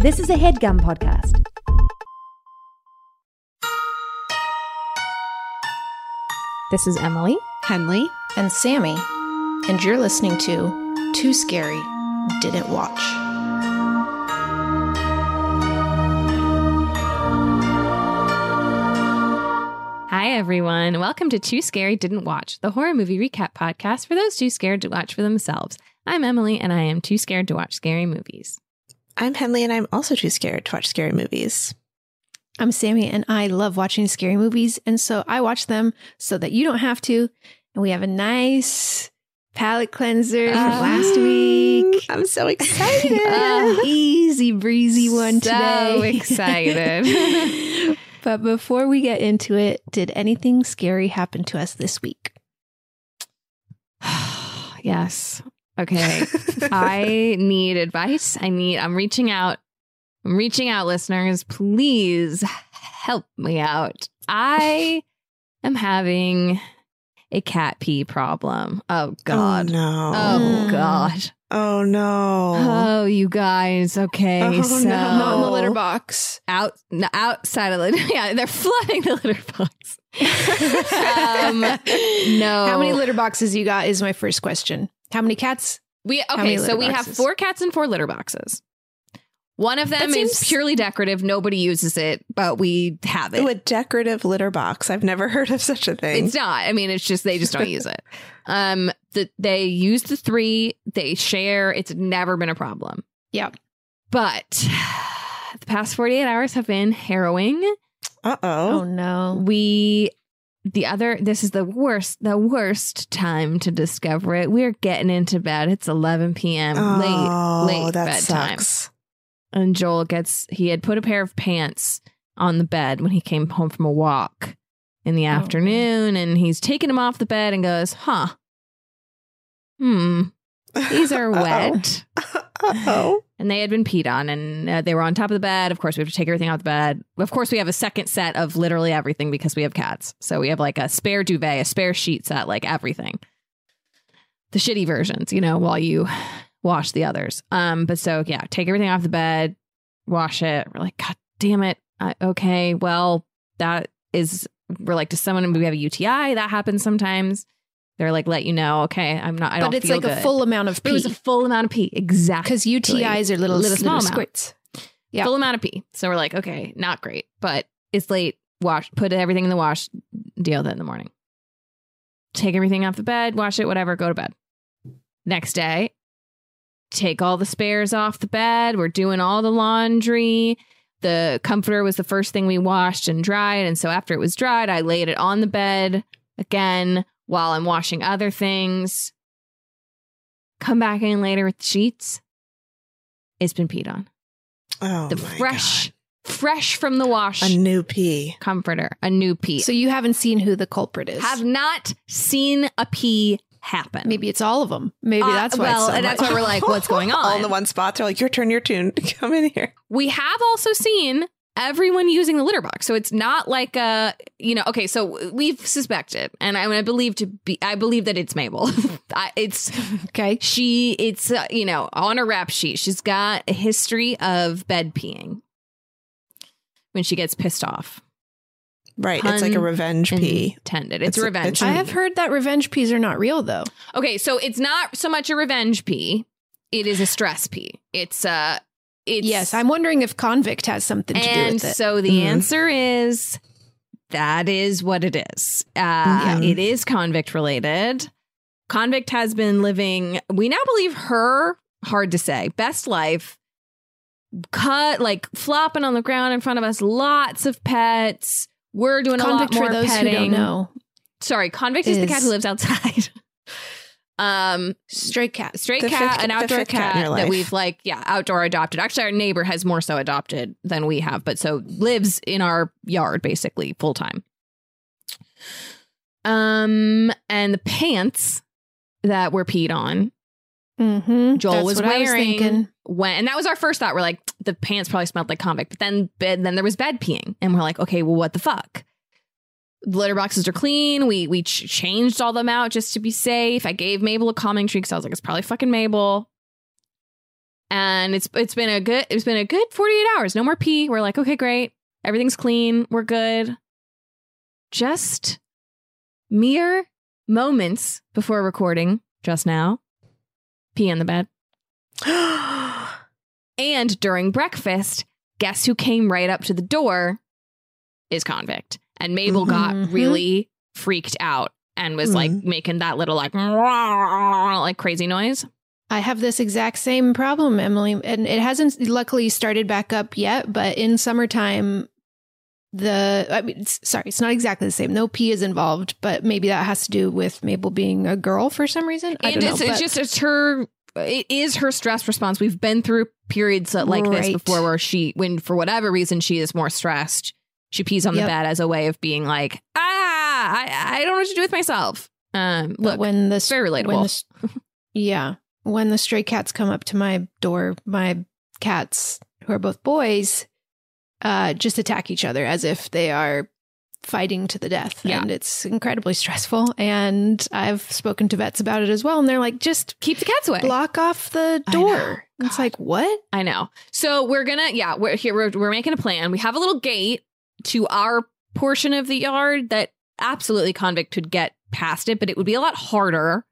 This is a headgum podcast. This is Emily. Henley. and Sammy, and you're listening to Too Scary Didn't Watch. Hi, everyone. Welcome to Too Scary Didn't Watch, the horror movie recap podcast for those too scared to watch for themselves. I'm Emily, and I am too scared to watch scary movies. I'm Henley, and I'm also too scared to watch scary movies. I'm Sammy, and I love watching scary movies, and so I watch them so that you don't have to. And we have a nice palate cleanser from last week. I'm so excited. Uh, easy breezy one so today. So excited. but before we get into it, did anything scary happen to us this week? yes. Okay. I need advice. I need, I'm reaching out. I'm reaching out, listeners. Please help me out. I am having a cat pee problem. Oh, God. Oh, no. Oh, God. Oh, no. Oh, you guys. Okay. Oh, so no. Not in the litter box. out no, outside of the yeah, they're flooding the litter box. um, no. How many litter boxes you got is my first question. How many cats? We okay, so litter we have four cats and four litter boxes. One of them That is seems- purely decorative. Nobody uses it, but we have it. Ooh, a decorative litter box. I've never heard of such a thing. It's not. I mean, it's just they just don't use it. Um, the, they use the three. They share. It's never been a problem. Yep. But the past forty eight hours have been harrowing. Uh Oh oh. no. we the other this is the worst the worst time to discover it. We're getting into bed. It's 11 p.m Oh, late late that bedtime. sucks. and joel gets he had put a pair of pants on the bed when he came home from a walk in the afternoon and he's taking him off the bed and goes huh. Hmm these are wet. Uh-oh. and they had been peed on and uh, they were on top of the bed. Of course we have to take everything out the bed. Of course we have a second set of literally everything because we have cats. So we have like a spare duvet a spare sheet set like everything. The shitty versions you know while you wash the others. Um but so yeah take everything off the bed wash it. We're like god damn it. Uh, okay well that is we're like does someone we have a uti that happens sometimes they're like let you know okay i'm not i don't But it's like a full amount of pee. it was a full amount of pee exactly Because UTIs are little, Little little, small amount. squirts. Yeah. full amount of pee. So we're like, okay, not great, but it's late. Wash, put everything in the wash. Deal with it in the morning. Take everything off the bed, wash it, whatever. Go to bed. Next day, take all the spares off the bed. We're doing all the laundry. The comforter was the first thing we washed and dried, and so after it was dried, I laid it on the bed again while I'm washing other things. Come back in later with the sheets. It's been peed on Oh, the my fresh, fresh from the wash A new pee. comforter, a new pee. So you haven't seen who the culprit is. have not seen a pee happen. Maybe it's all of them. Maybe Uh, that's why. well, it's so and that's why we're like, what's going All in the one spot. They're like, your turn, your tune. Come in here. we have also seen everyone using the litter box, so it's not like a, you know, okay. So we've suspected, and I, I believe to be, I believe that it's Mabel. I, it's okay. she, it's uh, you know on a rap sheet, she's got a history of bed peeing when she gets pissed off. Right. it's like a Pun revenge pee. Intended. It's, It's a- revenge. it's I have heard that revenge peas are not real though. Okay, so it's not so much a revenge pee. It is a stress pee. It's uh it's yes, I'm wondering if convict has something to do with it. so the Mhm. answer is that is what it is. Uh Mhm. it is convict related. Convict has been living we now believe her hard to say best life cut like flopping on the ground in front of us lots of pets we're doing convict a lot more for those petting who don't know. sorry convict is, the cat who lives outside Um, Stray cat. straight The cat, fifth- an outdoor cat cat, that we've like, yeah, outdoor adopted. Actually, our neighbor has more so adopted than we have, but so lives in our yard basically full time. Um, and the pants that were peed on, Mm-hmm. Joel That's was I was wearing when, and that was our first thought. We're like, the pants probably smelled like convict, but then bed, then there was bed peeing, and we're like, okay, well, what the fuck? The litter boxes are clean. We we ch- changed all them out just to be safe. I gave Mabel a calming treat because I was like, it's probably fucking Mabel. And it's it's been a good it's been a good forty eight hours. No more pee. We're like, okay, great. Everything's clean. We're good. Just mere moments before recording just now. Pee in the bed. And during breakfast, guess who came right up to the door? Is convict. And Mabel got Mhm. really freaked out and was like making that little like like crazy noise. I have this exact same problem, Emily, and it hasn't luckily started back up yet. But in summertime, the I mean, it's, sorry, it's not exactly the same. No pee is involved, but maybe that has to do with Mabel being a girl for some reason. I and it's, know. it's just it's her it is her stress response. We've been through periods like this before where she when for whatever reason she is more stressed. She pees on the bed as a way of being like, ah, I, I don't know what to do with myself. Um, But look, when the it's very when relatable. the yeah, when the stray cats come up to my door, my cats who are both boys, uh, just attack each other as if they are fighting to the death, Yeah. and it's incredibly stressful. And I've spoken to vets about it as well, and they're like, just keep the cats away. block off the door. It's like what? I know. So we're gonna, yeah, we're here. We're, we're making a plan. We have a little gate to our portion of the yard that absolutely convict could get past it, but it would be a lot harder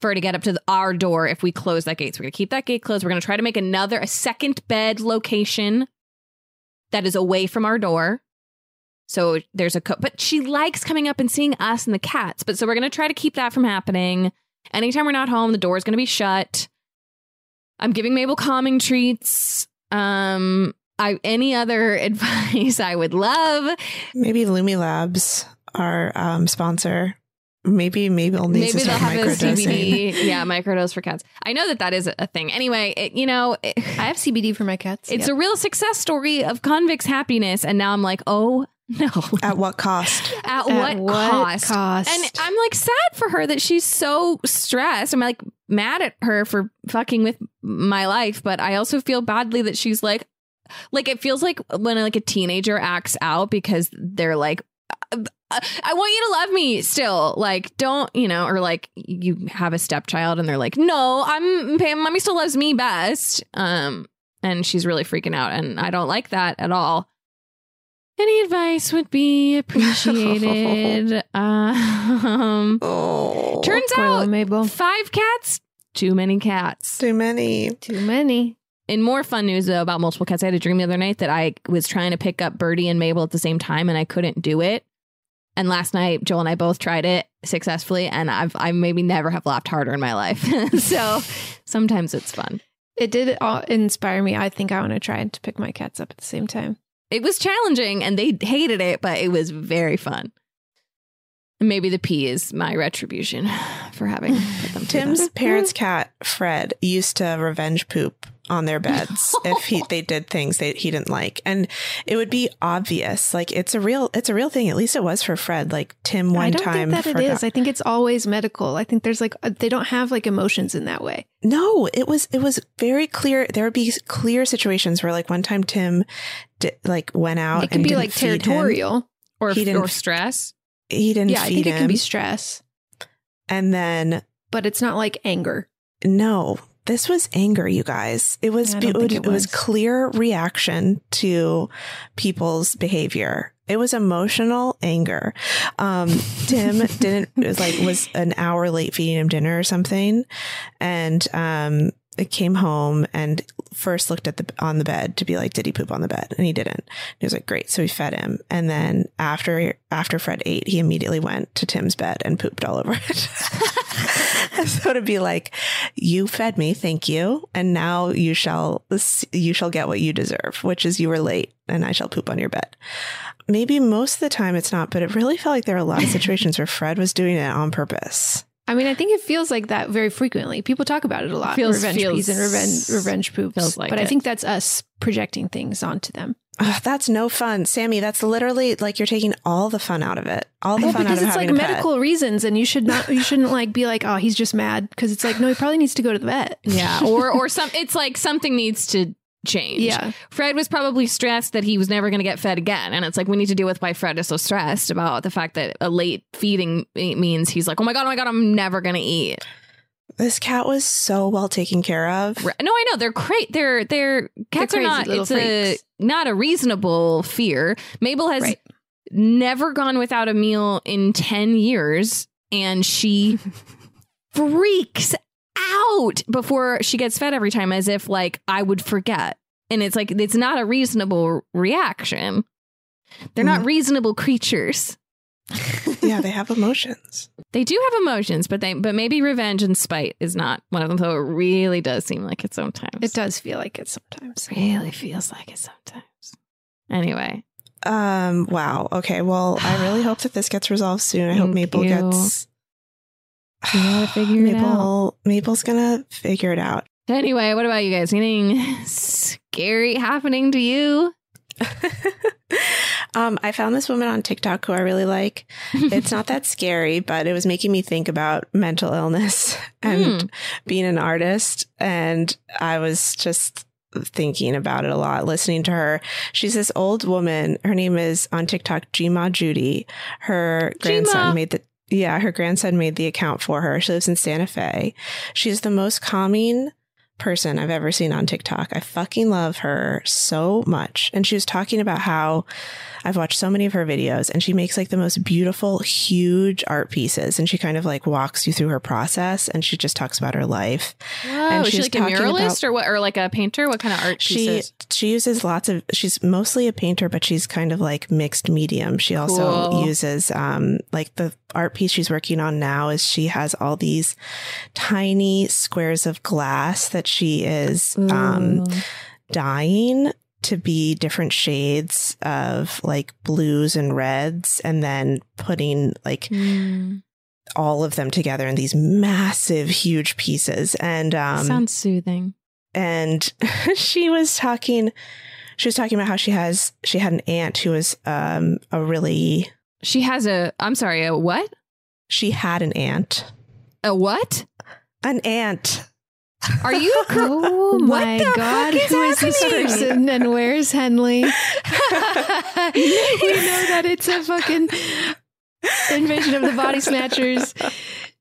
for her to get up to the, our door if we close that gate. So we're gonna keep that gate closed. We're gonna try to make another a second bed location that is away from our door. So there's a co- but she likes coming up and seeing us and the cats. But so we're gonna try to keep that from happening. Anytime we're not home, the door is gonna be shut. I'm giving Mabel calming treats. Um, I any other advice I would love. Maybe Lumi Labs, our um, sponsor. Maybe Mabel needs Maybe to they'll start have a microdosing. CBD, yeah, microdose for cats. I know that that is a thing. Anyway, it, you know, it- I have CBD for my cats. it's Yep. a real success story of convicts' happiness, and now I'm like, oh no, At what cost? at, At what, cost? cost? And I'm like sad for her that she's so stressed. I'm like mad at her for fucking with my life, but I also feel badly that she's like, like it feels like when like a teenager acts out because they're like, "Uh, I want you to love me still. Like, don't you know? Or like you have a stepchild and they're like, no, I'm Pam. mommy still loves me best. Um, and she's really freaking out, and I don't like that at all. Any advice would be appreciated. um, Oh, turns out Mabel. five cats, too many cats. too many. Too many. In more fun news though about multiple cats, I had a dream the other night that I was trying to pick up Birdie and Mabel at the same time, and I couldn't do it. And last night, Joel and I both tried it successfully, and I've I maybe never have laughed harder in my life. so sometimes it's fun. It did uh, inspire me. I think I want to try to pick my cats up at the same time. It was challenging, and they hated it, but it was very fun. And maybe the pee is my retribution for having put them through Tim's that. parents' cat Fred used to revenge poop on their beds if he they did things that he didn't like, and it would be obvious. Like it's a real it's a real thing. At least it was for Fred. Like Tim one I don't time think that forgot. it is. I think it's always medical. I think there's like uh, they don't have like emotions in that way. No, it was it was very clear. There would be clear situations where, like, one time Tim, di- like, went out. It and be like feed him. territorial. or, He didn't- or stress. He didn't Yeah, I think it him, can be stress, and then but it's not like anger. no, this was anger. You guys, it was it, don't would- it it was was. clear reaction to people's behavior. It was emotional anger. Um, Tim didn't it was like was an hour late feeding him dinner or something, and um, came home and first looked at the on the bed to be like, did he poop on the bed? And he didn't. He was like, great. So we fed him, and then after after Fred ate, he immediately went to Tim's bed and pooped all over it. so to be like, you fed me, thank you, and now you shall you shall get what you deserve, which is you were late, and I shall poop on your bed. Maybe most of the time it's not, but it really felt like there were a lot of situations where Fred was doing it on purpose. I mean, I think it feels like that very frequently. People talk about it a lot. Feels- revenge feels- peas and revenge revenge poops. feels like but I think that's us projecting things onto them. Ugh, that's no fun, Sammy. That's literally like you're taking all the fun out of it. All the Well, fun out because it's like having a pet. medical reasons, and you should not. You shouldn't like be like, oh, he's just mad because it's like, no, he probably needs to go to the vet. Yeah, or or some. It's like something needs to change. Yeah. Fred was probably stressed that he was never going to get fed again, and it's like we need to deal with why Fred is so stressed about the fact that a late feeding means he's like, oh my god, oh my god, I'm never going to eat. This cat was so well taken care of. Right. No, I know they're great. They're they're cats They're are not. It's a freaks. not a reasonable fear. Mabel has Right. never gone without a meal in ten years, and she freaks out before she gets fed every time, as if like I would forget. And it's like it's not a reasonable reaction. They're not reasonable creatures. yeah, they have emotions. They do have emotions, but they but maybe revenge and spite is not one of them. Though it really does seem like it sometimes. It does feel like it sometimes. really feels like it sometimes. Anyway, Um. Wow. Okay. Well, I really hope that this gets resolved soon. I hope Maple you. gets. You gotta figure it Maple, Maple's gonna figure it out. anyway, what about you guys? Anything scary happening to you? um, I found this woman on TikTok who I really like. It's not that scary, but it was making me think about mental illness and Hmm. being an artist. And I was just thinking about it a lot, listening to her. She's this old woman. Her name is on TikTok, Gma Judy. Her grandson Gma. made the yeah, her grandson made the account for her. She lives in Santa Fe. She's the most calming person I've ever seen on TikTok. I fucking love her so much. And she was talking about how I've watched so many of her videos and she makes like the most beautiful, huge art pieces. And she kind of like walks you through her process and she just talks about her life. Oh, is she she like a muralist about- or what? Or like a painter? What kind of art She pieces? she uses lots of she's mostly a painter, but she's kind of like mixed medium. She also Cool. uses um like the art piece she's working on now is she has all these tiny squares of glass that she is um dyeing to be different shades of like blues and reds and then putting like Mm, all of them together in these massive huge pieces and um sounds soothing. and she was talking she was talking about how she has she had an aunt who was um a really She has a. I'm sorry. A what? she had an aunt A what? an aunt Are you? cor- Oh What my the god, fuck is who is this person and where's Henley? we know that it's a fucking invasion of the body snatchers.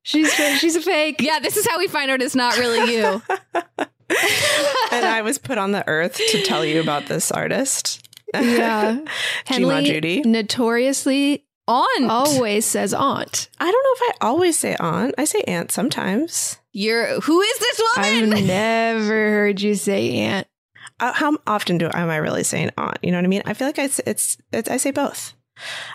She's she's a fake. yeah, this is how we find out it's not really you. and I was put on the earth to tell you about this artist. Yeah. Gma Henley Judy. notoriously On. always says aunt. I don't know if I always say aunt. I say aunt sometimes. You're. Who is this woman? I've never heard you say aunt. Uh, how often do am I really saying aunt? You know what I mean? I feel like I, s- it's, it's I say both.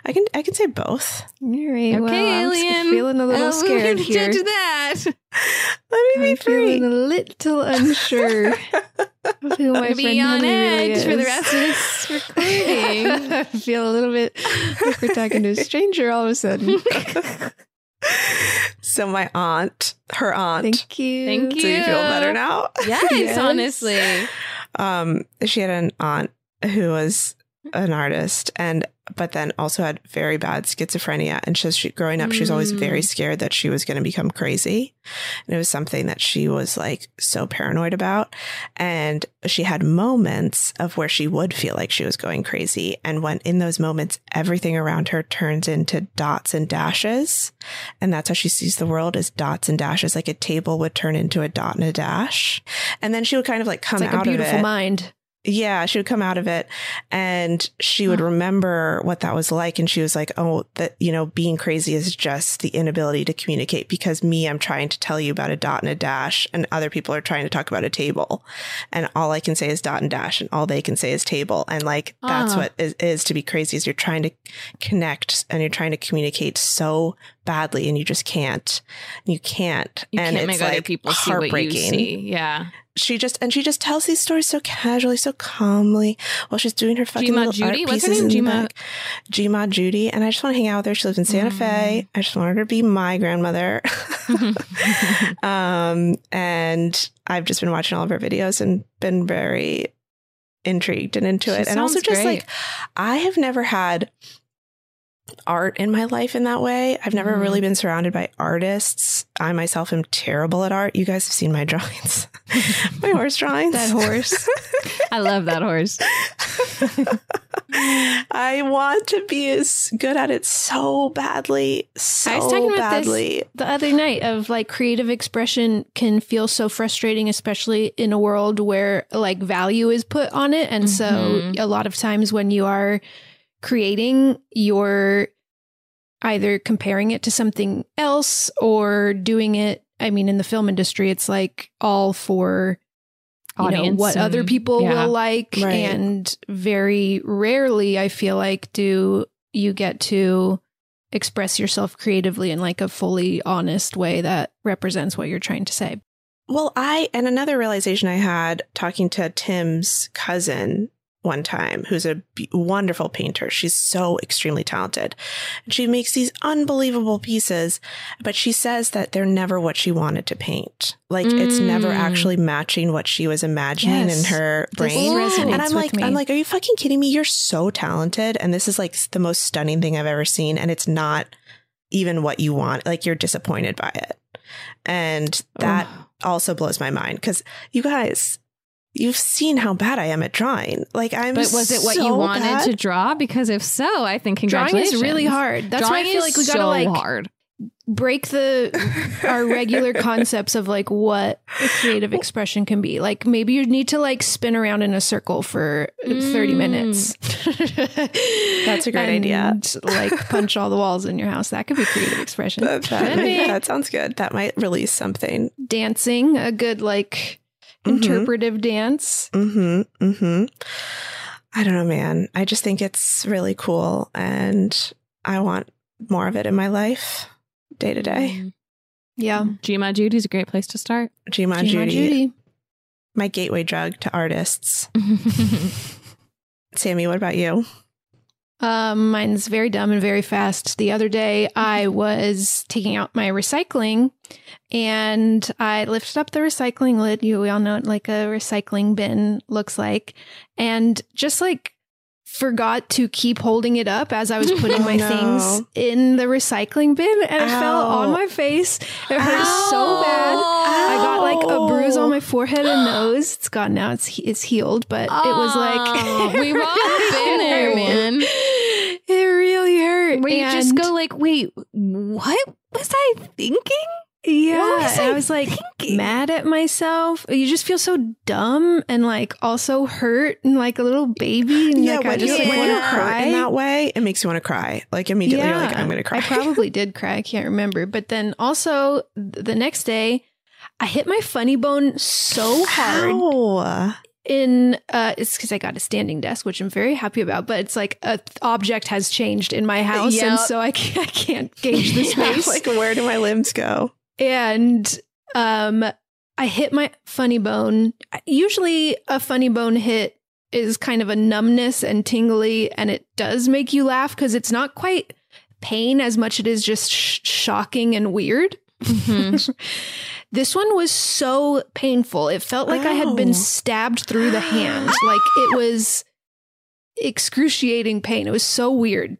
I can I can say both. All right, Okay, well, I'm feeling a little Oh, scared here. judge that. Let me be I'm free. feeling a little unsure of who I'm my gonna friend be on Henley really edge for the rest of this recording. I feel a little bit like we're talking to a stranger all of a sudden. So my aunt, her aunt. Thank you. Thank you. Do you feel better now? yes, Yes. honestly. um she had an aunt who was an artist and but then also had very bad schizophrenia. And she, she growing up she was always very Mm. scared that she was going to become crazy. And it was something that she was like so paranoid about. And she had moments of where she would feel like she was going crazy. And when in those moments everything around her turns into dots and dashes. And that's how she sees the world as dots and dashes. Like a table would turn into a dot and a dash. And then she would kind of like come It's like out a beautiful of it. mind. Yeah, she would come out of it and she would remember what that was like. And she was like, Oh, that, you know, being crazy is just the inability to communicate because me, I'm trying to tell you about a dot and a dash and other people are trying to talk about a table. And all I can say is dot and dash and all they can say is table. And like, that's Ah. what is, is to be crazy is you're trying to connect and you're trying to communicate so badly and you just can't. You can't. You and can't it's make other like people see what you heartbreaking. see. Yeah. She just and she just tells these stories so casually, so calmly while she's doing her fucking little Judy? art What's her pieces name? in the Gma- Judy, and I just want to hang out with her. She lives in Santa Mm. Fe. I just want her to be my grandmother. um, and I've just been watching all of her videos and been very intrigued and into She it. And also just great. like I have never had art in my life in that way. I've never Mhm. really been surrounded by artists. I myself am terrible at art. You guys have seen my drawings. my horse drawings. That horse. I love that horse. I want to be as good at it so badly. So I was talking about badly. this the other night of like creative expression can feel so frustrating, especially in a world where like value is put on it. And so Mhm. a lot of times when you are creating, you're either comparing it to something else or doing it. I mean, in the film industry, it's like all for you know, Audience what other people yeah. will like. Right. And very rarely, I feel like, do you get to express yourself creatively in like a fully honest way that represents what you're trying to say. Well, I, and another realization I had talking to Tim's cousin one time, who's a b- wonderful painter. She's so extremely talented. And she makes these unbelievable pieces, but she says that they're never what she wanted to paint. Like it's never Mm. actually matching what she was imagining Yes. in her brain. and I'm like, me. I'm like, are you fucking kidding me? You're so talented. And this is like the most stunning thing I've ever seen. And it's not even what you want. Like you're disappointed by it. And that Ugh. also blows my mind because you guys, you've seen how bad I am at drawing. Like I'm. But was it what you wanted bad. to draw? Because if so, I think Drawing congratulations. is really hard. That's why I feel like we gotta so like hard. break the our regular concepts of like what a creative expression can be. Like maybe you need to like spin around in a circle for 30 Mm. minutes. That's a great idea. Like punch all the walls in your house. That could be creative expression. That, that, that sounds good. That might release something. Dancing, a good like Mhm. interpretive dance. Mm-hmm. Mm-hmm. I don't know, man. I just think it's really cool and I want more of it in my life day to day. Yeah. Gma Judy's a great place to start. Gma Gma Judy, Judy. my gateway drug to artists. Sammy, what about you? Um, mine's very dumb and very fast. The other day, I was taking out my recycling and I lifted up the recycling lid. You we all know what like a recycling bin looks like. And just like forgot to keep holding it up as I was putting Oh, my no. things in the recycling bin and it fell on my face. It hurt so bad. I got like a bruise on my forehead and nose. It's gone now. It's it's healed, but it was like Oh, we've all been there, man. It really hurt. Where you just go like, wait, what was I thinking? Yeah. Was I I was like thinking? mad at myself. You just feel so dumb and like also hurt and like a little baby. And like I just want to cry. in that way, it makes you want to cry. Like immediately, you're like, I'm going to cry. I probably did cry. I can't remember. But then also the next day, I hit my funny bone so hard. Ow. in uh it's because i got a standing desk which i'm very happy about but it's like a th- object has changed in my house Yep. and so i can't, I can't gauge the space like, where do my limbs go? And um i hit my funny bone usually a funny bone hit is kind of a numbness and tingly and it does make you laugh because it's not quite pain as much it is just sh- shocking and weird this one was so painful. It felt like I had been stabbed through the hand. like it was excruciating pain. It was so weird.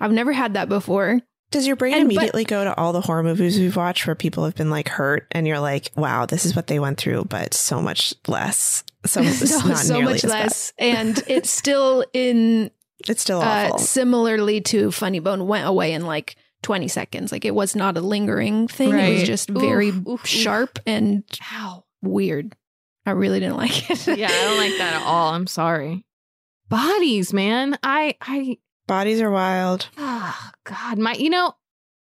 I've never had that before. Does your brain And- but- immediately go to all the horror movies we've watched where people have been like hurt and you're like, wow, this is what they went through, but so much less. So, so not so much as bad. less. and it's still in It's still uh, similarly to Funny Bone went away in like 20 seconds. Like it was not a lingering thing. It was just very Oof, oof, oof. sharp and Ow. weird. I really didn't like it. Yeah, I don't like that at all. I'm sorry. Bodies, man. I I Bodies are wild. oh god, my you know,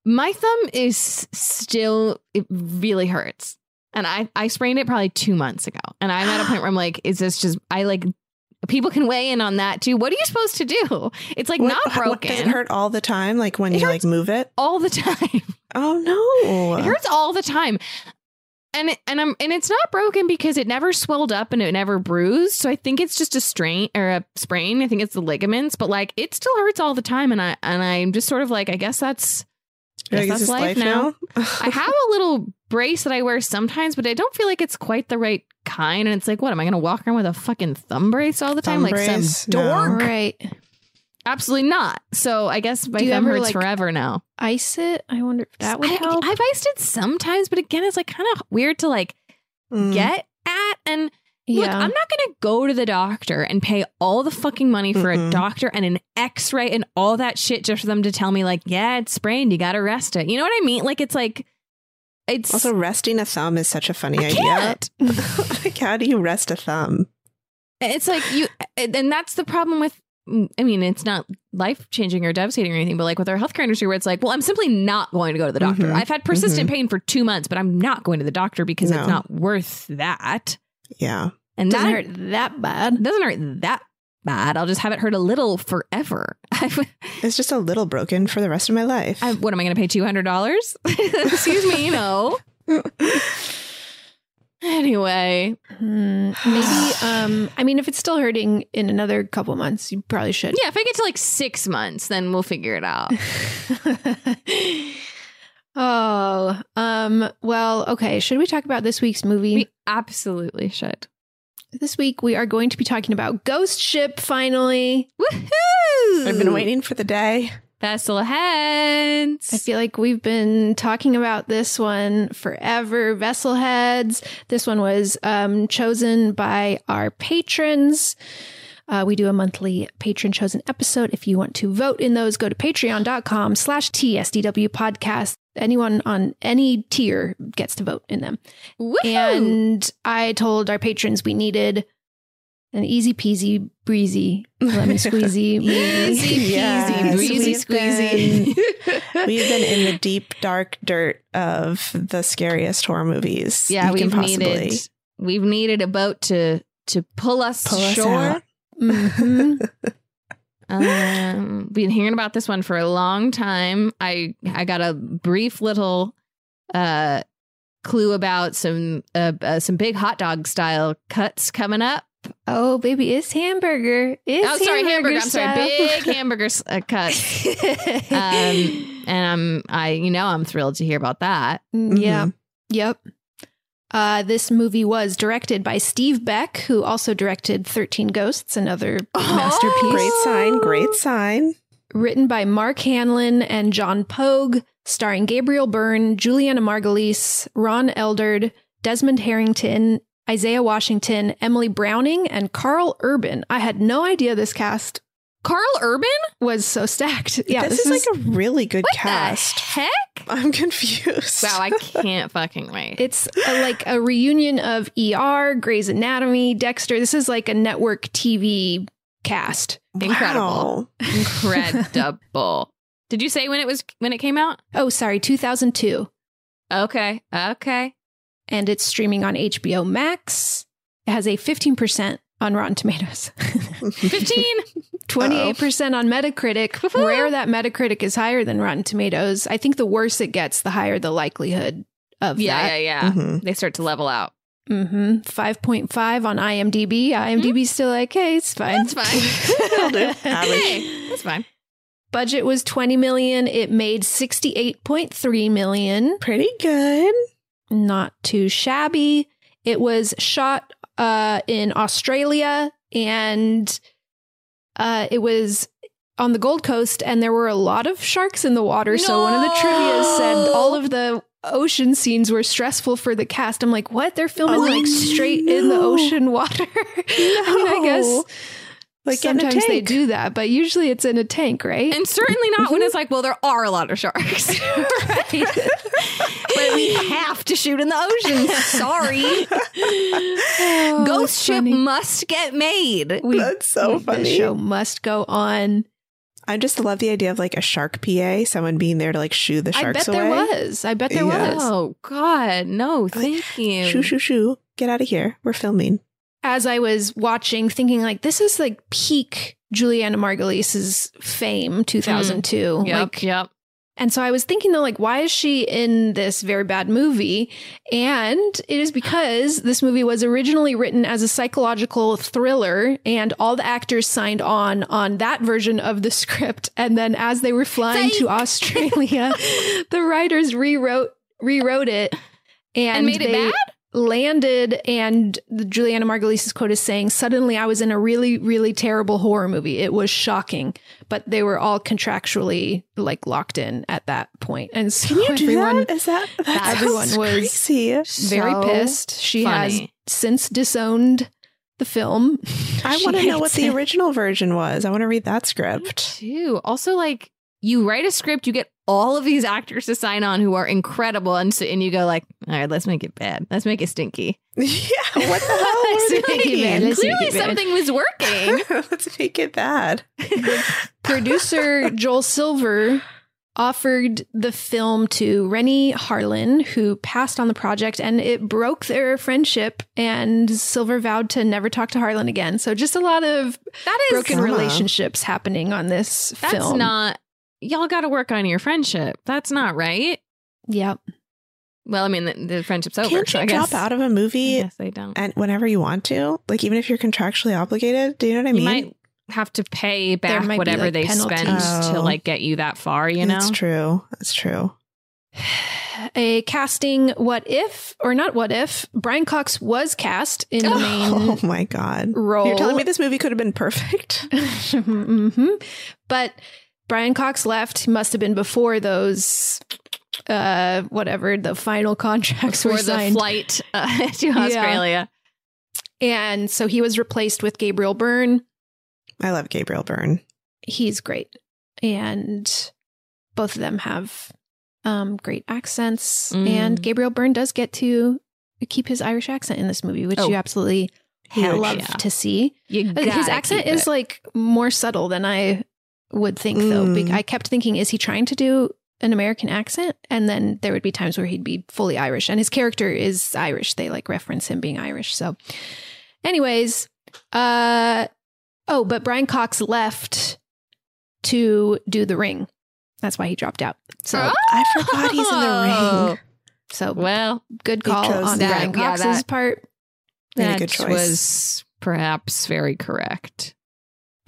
my thumb is still it really hurts. And I I sprained it probably 2 months ago. And I'm at a point where I'm like is this just I like people can weigh in on that too. What are you supposed to do? It's like What- not broken. Does it hurt all the time? Like when It you like move it? all the time. Oh no. It hurts all the time. And it, and I'm and it's not broken because it never swelled up and it never bruised. So I think it's just a strain or a sprain. I think it's the ligaments, but like it still hurts all the time. And I and I'm just sort of like, I guess that's You're guess that's this life now. I have a little brace that I wear sometimes, but I don't feel like it's quite the right kind. And it's like, what am I going to walk around with a fucking thumb brace all the time, Thumb like brace? some dork? No. Right. Absolutely not. So I guess my Do you thumb ever, hurts like, forever now. Ice it. I wonder if that would I, help. I've iced it sometimes, but again, it's like kind of weird to like Mm. get at. And yeah. look, I'm not going to go to the doctor and pay all the fucking money for a Mm-mm. doctor and an X-ray and all that shit just for them to tell me like, yeah, it's sprained. You got to rest it. You know what I mean? Like it's like it's Also, resting a thumb is such a funny I idea. can't. like, how do you rest a thumb? It's like you, and that's the problem with. I mean, it's not life changing or devastating or anything, but like with our healthcare industry, where it's like, well, I'm simply not going to go to the doctor. Mhm. I've had persistent pain for two months, but I'm not going to the doctor because it's not worth that. Yeah. And doesn't that hurt that bad. doesn't hurt that bad. I'll just have it hurt a little forever. It's just a little broken for the rest of my life. I, what am I going to pay two hundred dollars? Excuse me, no. Anyway, Hmm, maybe. Um. I mean, if it's still hurting in another couple months, you probably should. yeah, if I get to like six months, then we'll figure it out. oh. Um. Well. Okay. Should we talk about this week's movie? We absolutely should. this week we are going to be talking about Ghost Ship. Finally, Woohoo! I've been waiting for the day. Vessel heads. I feel like we've been talking about this one forever. Vessel heads. This one was um, chosen by our patrons. Uh, we do a monthly patron chosen episode. If you want to vote in those, go to patreon.com slash TSDW podcast. Anyone on any tier gets to vote in them. Woohoo! And I told our patrons we needed an easy peasy, breezy, lemon squeezy. Easy peasy, Yes, breezy we've squeezy. We've been in the deep, dark dirt of the scariest horror movies. yeah, we've possibly needed we've needed a boat to to pull us pull us shore. out. Mhm. Um, been hearing about this one for a long time. I I got a brief little uh clue about some uh, uh some big hot dog style cuts coming up. Oh, baby, it's hamburger. It's oh, sorry, hamburger. I'm sorry, style. big hamburger s- uh, cuts. Um, and I'm I you know I'm thrilled to hear about that. Yeah. Yep. Uh, this movie was directed by Steve Beck, who also directed 13 Ghosts, another masterpiece. Great sign. Great sign. Written by Mark Hanlon and John Pogue, starring Gabriel Byrne, Julianna Margulies, Ron Eldard, Desmond Harrington, Isaiah Washington, Emily Browning, and Karl Urban. I had no idea this cast Karl Urban? was so stacked. Yeah, this, is, like a really good What cast. the heck? I'm confused. Wow, I can't fucking wait. It's a, like a reunion of ER, Grey's Anatomy, Dexter. This is like a network TV cast. Incredible. Wow. Incredible. Did you say when it was when it came out? Oh, sorry, 2002. Okay. Okay. And it's streaming on HBO Max. It has a 15% on Rotten Tomatoes, 15. 28% on Metacritic. Woohoo. Rare that Metacritic is higher than Rotten Tomatoes. I think the worse it gets, the higher the likelihood of yeah, that. yeah, yeah. Mhm. They start to level out. Mm-hmm. 5.5 on IMDb. IMDb's still like, hey, it's fine. It's fine. It'll do. Hey, that's fine. Budget was 20 million. It made 68.3 million. Pretty good. Not too shabby. It was shot uh, in Australia and uh, it was on the Gold Coast, and there were a lot of sharks in the water. So one of the trivia said all of the ocean scenes were stressful for the cast. I'm like, what? They're filming Oh, like straight in the ocean water. I mean, I guess No. Like sometimes they do that, but usually it's in a tank, right? And certainly not when mm-hmm. it's like, well, there are a lot of sharks. right. but we have to shoot in the ocean. Sorry. Oh, Ghost Ship funny. must get made. We- That's so The funny. show must go on. I just love the idea of like a shark PA, someone being there to like shoo the sharks away. I sharks bet there away. was. I bet there Yeah. was. Oh, God. No, thank you. Shoo, shoo, shoo. Get out of here. We're filming. As I was watching, thinking like this is like peak Julianna Margulies' fame, mm. 2002. Yep, Like yep. And so I was thinking though, like, why is she in this very bad movie? And it is because this movie was originally written as a psychological thriller and all the actors signed on on that version of the script. And then as they were flying to Australia, the writers rewrote, rewrote it and, And made it bad? Landed and the Julianna Margulies' quote is saying, Suddenly I was in a really, really terrible horror movie. It was shocking, but they were all contractually like locked in at that point. And so Can you do everyone that? Is that that everyone was- crazy? very So pissed. She has since disowned the film. I want to know what hates the it. original version was. I want to read that script. Too. Also, like you write a script, you get all of these actors to sign on who are incredible, and so and you go like, all right, let's make it bad. Let's make it stinky. yeah, what the hell? Let's What make it bad. Let's make Clearly, it bad. something was working. Let's make it bad. Producer Joel Silver offered the film to Renny Harlin, who passed on the project, and it broke their friendship. And Silver vowed to never talk to Harlan again. So just a lot of that is broken Drama. relationships happening on this That's film. That's not. Y'all got to work on your friendship. That's not right. Yep. Well, I mean, the, the friendship's over. Can't so you I guess, drop out of a movie Yes, they don't. and whenever you want to? Like even if you're contractually obligated? Do you know what I mean? you mean? might have to pay back whatever like, they spent penalties. to Oh. like get you that far. You know, That's true. That's true. A casting what if, or not what if, Brian Cox was cast in the main Oh my god. role. You're telling me this movie could have been perfect? hmm But Brian Cox left. Must have been before those, uh, whatever the final contracts for were signed. the flight uh, to Australia. and so he was replaced with Gabriel Byrne. I love Gabriel Byrne. He's great, and both of them have um, great accents. Mm. And Gabriel Byrne does get to keep his Irish accent in this movie, which Oh. you absolutely Heck love yeah. to see. His accent is it. like more subtle than I would think, though. Mm. I kept thinking, is he trying to do an American accent? And then there would be times where he'd be fully Irish, and his character is Irish. They like reference him being Irish. So, anyways, uh, oh, but Brian Cox left to do The Ring. That's why he dropped out. So, I forgot he's in the ring. so Well, good call on that. Brian Yeah, Cox's that- part. Made that good choice. was perhaps very correct.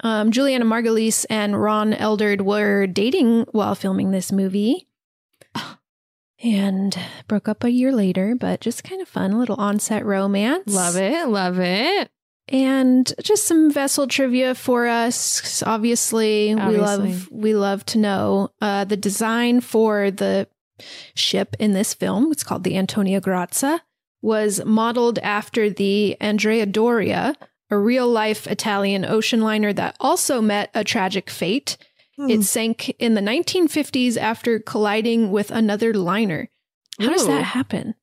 Um, Julianna Margulies and Ron Eldard were dating while filming this movie and broke up a year later, but just kind of fun, a little onset romance. Love it. Love it. And just some vessel trivia for us. Obviously, we love we love to know uh, the design for the ship in this film. It's called the Antonia Graza. Was modeled after the Andrea Doria, a real life Italian ocean liner that also met a tragic fate. Hmm. It sank in the 1950s after colliding with another liner. How does that happen?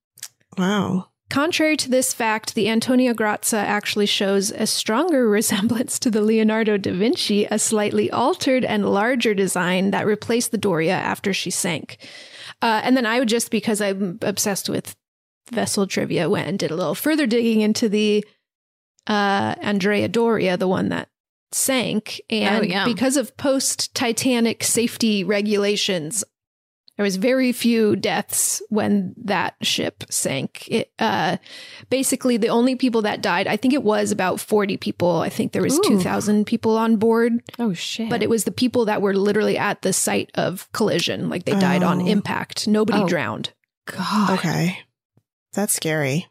Wow. Contrary to this fact, the Antonia Graza actually shows a stronger resemblance to the Leonardo da Vinci, a slightly altered and larger design that replaced the Doria after she sank. Uh, and then I would just, because I'm obsessed with vessel trivia, went and did a little further digging into the uh, Andrea Doria, the one that sank. And Oh, yeah. because of post Titanic safety regulations, there was very few deaths when that ship sank. It uh, basically the only people that died, I think it was about forty people. I think there was two thousand people on board, Oh shit! but it was the people that were literally at the site of collision, like they died on Oh. impact. Nobody Oh. drowned. God. Okay. That's scary.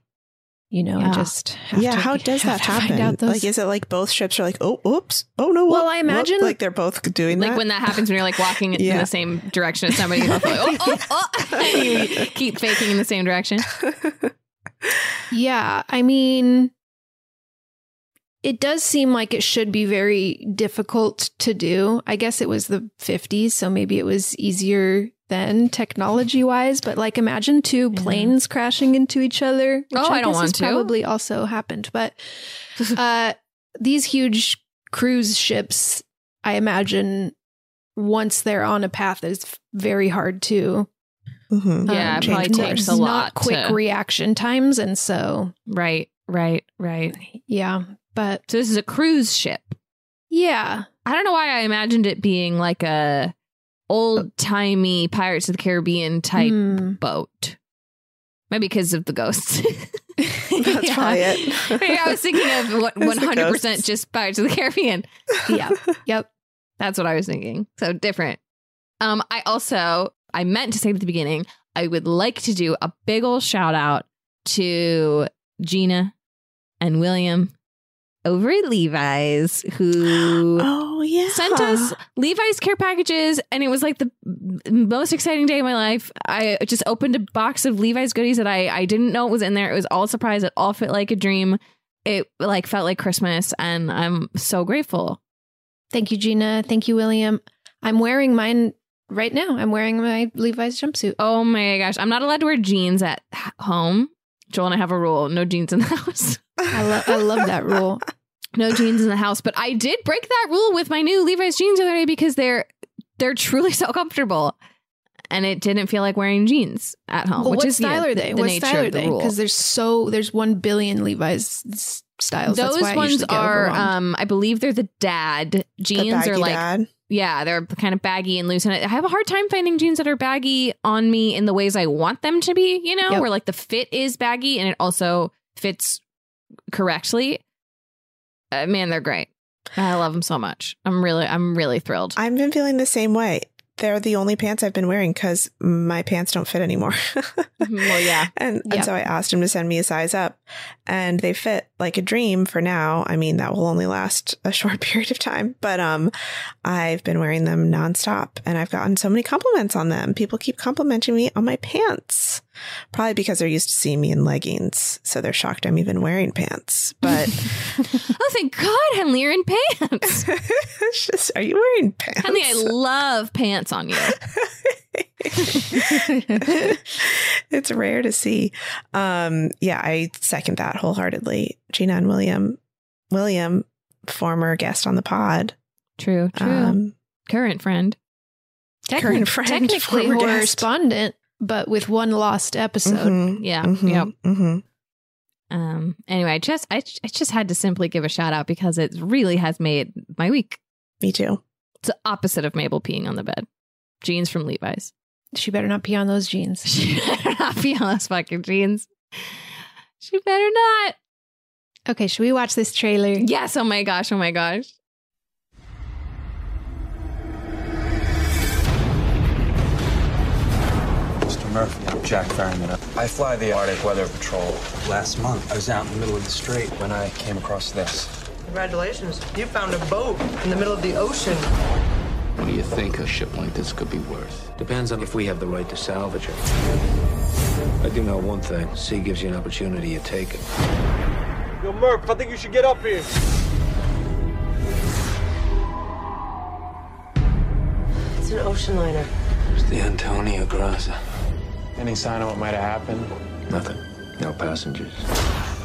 You know, I Yeah. just have yeah, to- how does that happen? those- Like, is it like both ships are like, oh, oops, oh no? Well, whoop, I whoop," imagine- like they're both doing Like that. when that happens when you're like walking in the same direction as somebody, you're like, oh, oh, oh. You keep faking in the same direction. Yeah, I mean, it does seem like it should be very difficult to do. I guess it was the 50s, so maybe it was easier then technology wise. But like, imagine two Yeah. planes crashing into each other. Which Oh, I don't guess want has to. Probably also happened, but uh, these huge cruise ships, I imagine, once they're on a path, is very hard to. Mhm. Yeah, it change probably course. takes a Not lot quick to- reaction times, and so Right, right, right. yeah. But So this is a cruise ship. yeah, I don't know why I imagined it being like a old timey Pirates of the Caribbean type Hmm. boat. Maybe because of the ghosts. That's probably it. Maybe I was thinking of what 100% just Pirates of the Caribbean. yeah. Yep. That's what I was thinking. So different. Um, I also I meant to say at the beginning, I would like to do a big old shout out to Gina and William over at Levi's who Oh yeah. sent us Levi's care packages, and it was like the most exciting day of my life. I just opened a box of Levi's goodies that I I didn't know it was in there. It was all a surprise. It all fit like a dream. It like felt like Christmas, and I'm so grateful. Thank you, Gina. Thank you, William. I'm wearing mine right now. I'm wearing my Levi's jumpsuit. Oh my gosh, I'm not allowed to wear jeans at home. Joel and I have a rule: no jeans in the house. I, lo- I love that rule. no jeans in the house. But I did break that rule with my new Levi's jeans the other day because they're they're truly so comfortable, and it didn't feel like wearing jeans at home. Well, which what is style are they? The what style are the they? Because there's so there's one billion Levi's styles. Those ones are, um, I believe they're the dad jeans. baggy are like, dad. Yeah, they're kind of baggy and loose. And I have a hard time finding jeans that are baggy on me in the ways I want them to be. You know, Yep. where like the fit is baggy and it also fits correctly. Uh, man, they're great. I love them so much. I'm really, I'm really thrilled. I've been feeling the same way. They're the only pants I've been wearing because my pants don't fit anymore. well, yeah. And, Yeah. and so I asked him to send me a size up, and they fit like a dream for now. I mean, that will only last a short period of time, but um, I've been wearing them nonstop, and I've gotten so many compliments on them. People keep complimenting me on my pants, probably because they're used to seeing me in leggings, so they're shocked I'm even wearing pants. But Oh, thank God, Henley, you're in pants. just, are you wearing pants? Henley, I love pants on you. it's rare to see. Um, yeah, I second that wholeheartedly. Gina and William, William, former guest on the pod, True, true. um, Current friend. current friend, technically former horror guest. respondent, but with one lost episode. Mhm, Yeah, mhm, yep. mhm. Um. Anyway, I just I, I just had to simply give a shout out because it really has made my week. Me too. It's the opposite of Mabel peeing on the bed. Jeans from Levi's. She better not pee on those jeans. She better not pee on those fucking jeans. She better not. Okay, should we watch this trailer? Yes. Oh my gosh. Oh my gosh. Murphy, I'm Jack Ferryman. I fly the Arctic Weather Patrol. Last month, I was out in the middle of the strait when I came across this. Congratulations. You found a boat in the middle of the ocean. What do you think a ship like this could be worth? Depends on if we have the right to salvage it. I do know one thing. Sea gives you an opportunity, you take it. Yo, Murph, I think you should get up here. It's an ocean liner. It's the Antonia Graza. Any sign of what might have happened? Nothing. No passengers.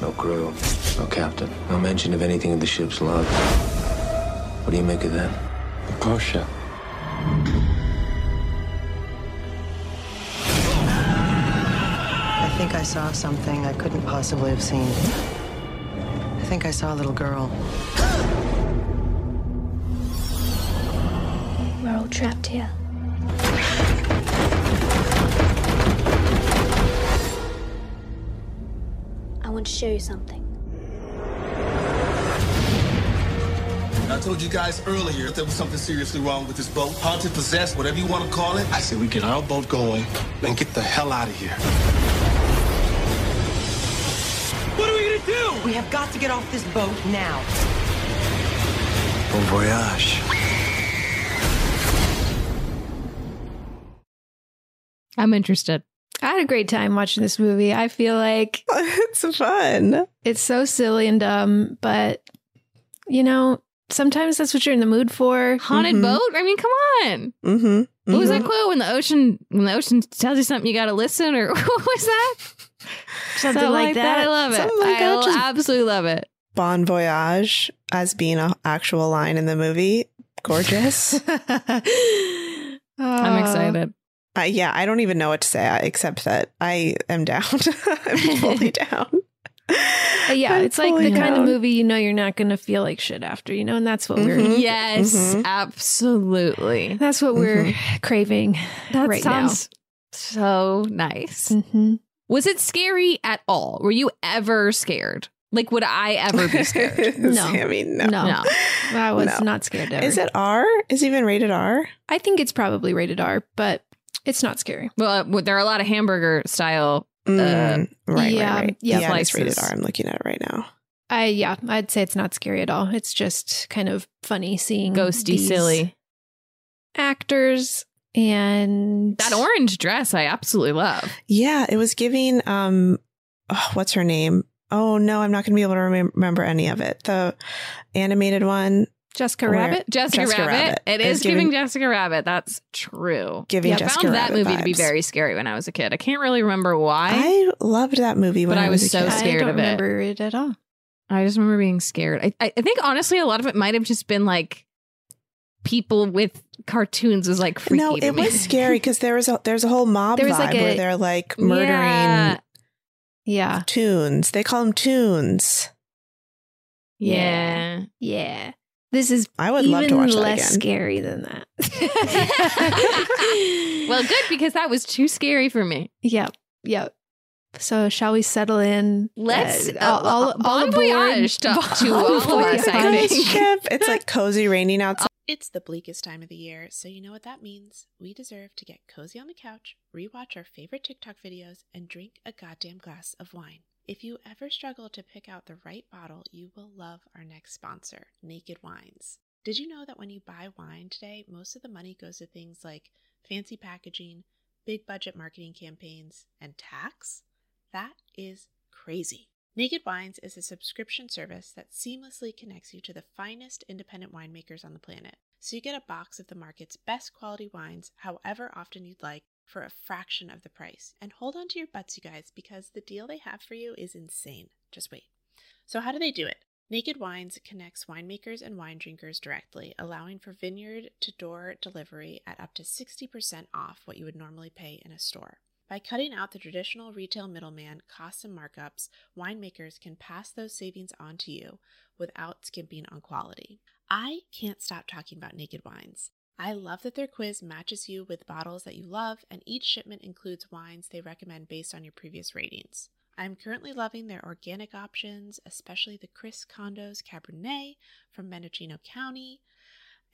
No crew. No captain. No mention of anything in the ship's log. What do you make of that? A ghost ship. I think I saw something I couldn't possibly have seen. I think I saw a little girl. We're all trapped here. I want to show you something. I told you guys earlier if there was something seriously wrong with this boat. Haunted, possessed, whatever you want to call it. I said we get our boat going and get the hell out of here. What are we gonna do? We have got to get off this boat now. Bon voyage. I'm interested. I had a great time watching this movie. I feel like it's fun. it's so silly and dumb, but you know, sometimes that's what you're in the mood for. Haunted Mhm. boat. I mean, come on. Mm-hmm. What was that quote when the ocean when the ocean tells you something you got to listen or what was that? Something like that. I love it. Like I that, just- absolutely love it. Bon voyage as being an actual line in the movie. Gorgeous. I'm excited. Uh, yeah, I don't even know what to say except that I am down. I'm fully down. But yeah, I'm it's like the pulling kind of movie you know you're not going to feel like shit after, you know, and that's what we're Mhm. Yes, Mhm. absolutely. that's what we're craving That right sounds so nice. now. hmm Was it scary at all? Were you ever scared? Like, would I ever be scared? No. Sammy, no. No. No. I was No. not scared ever. Is it R? Is it even rated R? I think it's probably rated R, but it's not scary. Well, uh, there are a lot of hamburger style. Mm, right, yeah, right, right. yeah, Yeah, it's rated slices. R. I'm looking at it right now. I yeah, I'd say it's not scary at all. It's just kind of funny seeing Ghosty these silly. actors and That orange dress, I absolutely love. Yeah, it was giving um oh, what's her name? Oh no, I'm not going to be able to remem- remember any of it. The animated one Jessica Where- Rabbit. Jessica, Jessica Rabbit. Rabbit. It It is was giving, giving- Jessica Rabbit. That's true. giving Yeah, I Jessica found that Rabbit movie to be very scary when I was a kid. I can't really remember why. I loved that movie when But I, I was, was a so kid. scared I don't remember it. at all. I just remember being scared. I, I I think honestly, a lot of it might have just been like people with cartoons was like freaky No, to it me. was scary because there was a there's a whole mob There was vibe like where they're like murdering Yeah. Yeah. tunes. They call them tunes. yeah. Yeah. This is I would even love to watch that less again. scary than that. well, good because that was too scary for me. Yep. Yep. So shall we settle in? Let's Uh, all, all, bon all voyage to, to Bon all of us. I voyage. think. It's like cozy raining outside. It's the bleakest time of the year, so you know what that means. We deserve to get cozy on the couch, rewatch our favorite TikTok videos, and drink a goddamn glass of wine. If you ever struggle to pick out the right bottle, you will love our next sponsor, Naked Wines. Did you know that when you buy wine today, most of the money goes to things like fancy packaging, big budget marketing campaigns, and tax? That is crazy. Naked Wines is a subscription service that seamlessly connects you to the finest independent winemakers on the planet. So you get a box of the market's best quality wines, however often you'd like, for a fraction of the price. And hold on to your butts, you guys, because the deal they have for you is insane. Just wait. So, how do they do it? Naked Wines connects winemakers and wine drinkers directly, allowing for vineyard to door delivery at up to 60% off what you would normally pay in a store. By cutting out the traditional retail middleman costs and markups, winemakers can pass those savings on to you without skimping on quality. I can't stop talking about Naked Wines. I love that their quiz matches you with bottles that you love, and each shipment includes wines they recommend based on your previous ratings. I'm currently loving their organic options, especially the Chris Condos Cabernet from Mendocino County.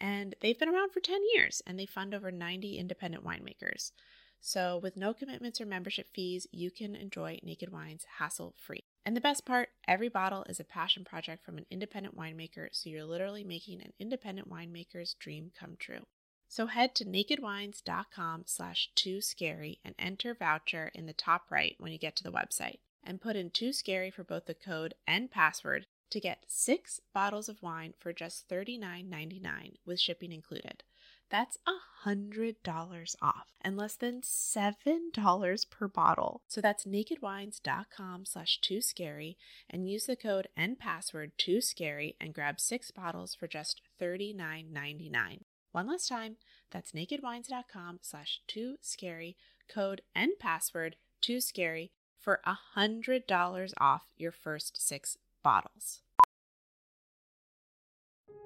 And they've been around for 10 years and they fund over 90 independent winemakers. So, with no commitments or membership fees, you can enjoy Naked Wines hassle free. And the best part every bottle is a passion project from an independent winemaker, so you're literally making an independent winemaker's dream come true. So head to nakedwines.com slash too scary and enter voucher in the top right when you get to the website and put in too scary for both the code and password to get six bottles of wine for just $39.99 with shipping included. That's $100 off and less than $7 per bottle. So that's nakedwines.com slash too scary and use the code and password too scary and grab six bottles for just $39.99. One last time, that's nakedwines.com slash too scary, code and password too scary for a $100 off your first six bottles.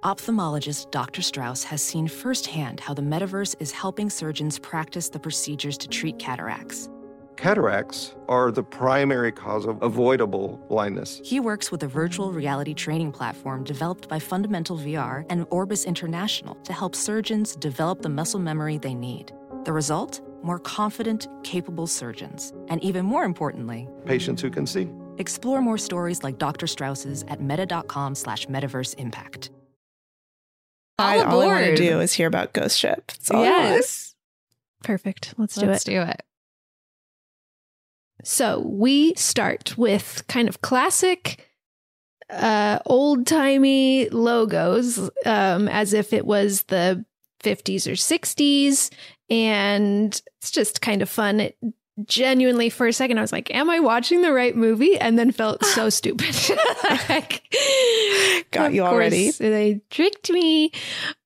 Ophthalmologist Dr. Strauss has seen firsthand how the metaverse is helping surgeons practice the procedures to treat cataracts. Cataracts are the primary cause of avoidable blindness. He works with a virtual reality training platform developed by Fundamental VR and Orbis International to help surgeons develop the muscle memory they need. The result? More confident, capable surgeons. And even more importantly, Patients who can see. explore more stories like Dr. Strauss's at meta.com slash metaverse impact. I, All all I want to do is hear about Ghost Ship. That's all Yes. Perfect. Let's do Let's it. do it. So we start with kind of classic, uh, old timey logos, um, as if it was the 50s or 60s. And it's just kind of fun. It, genuinely, for a second, I was like, Am I watching the right movie? And then felt so stupid. Like, Got you already. They tricked me.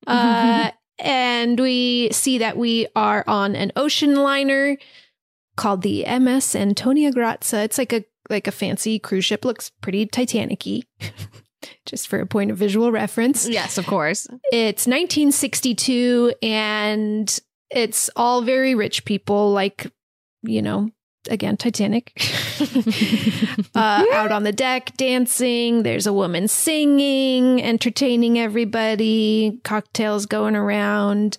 Uh, and we see that we are on an ocean liner called the MS Antonia Graza. It's like a like a fancy cruise ship. Looks pretty Titanic-y. Just for a point of visual reference. Yes, of course. It's 1962 and it's all very rich people like, you know, again, Titanic. uh, out on the deck dancing. There's a woman singing, entertaining everybody, cocktails going around.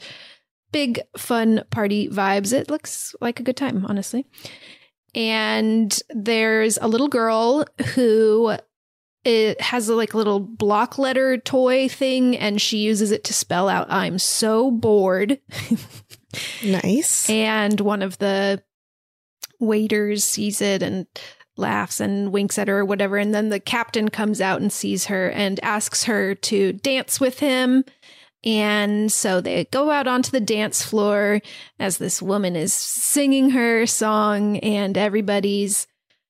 Big fun party vibes. It looks like a good time, honestly. And there's a little girl who it has a like little block letter toy thing and she uses it to spell out I'm so bored. nice. And one of the waiters sees it and laughs and winks at her or whatever. And then the captain comes out and sees her and asks her to dance with him. And so they go out onto the dance floor as this woman is singing her song and everybody's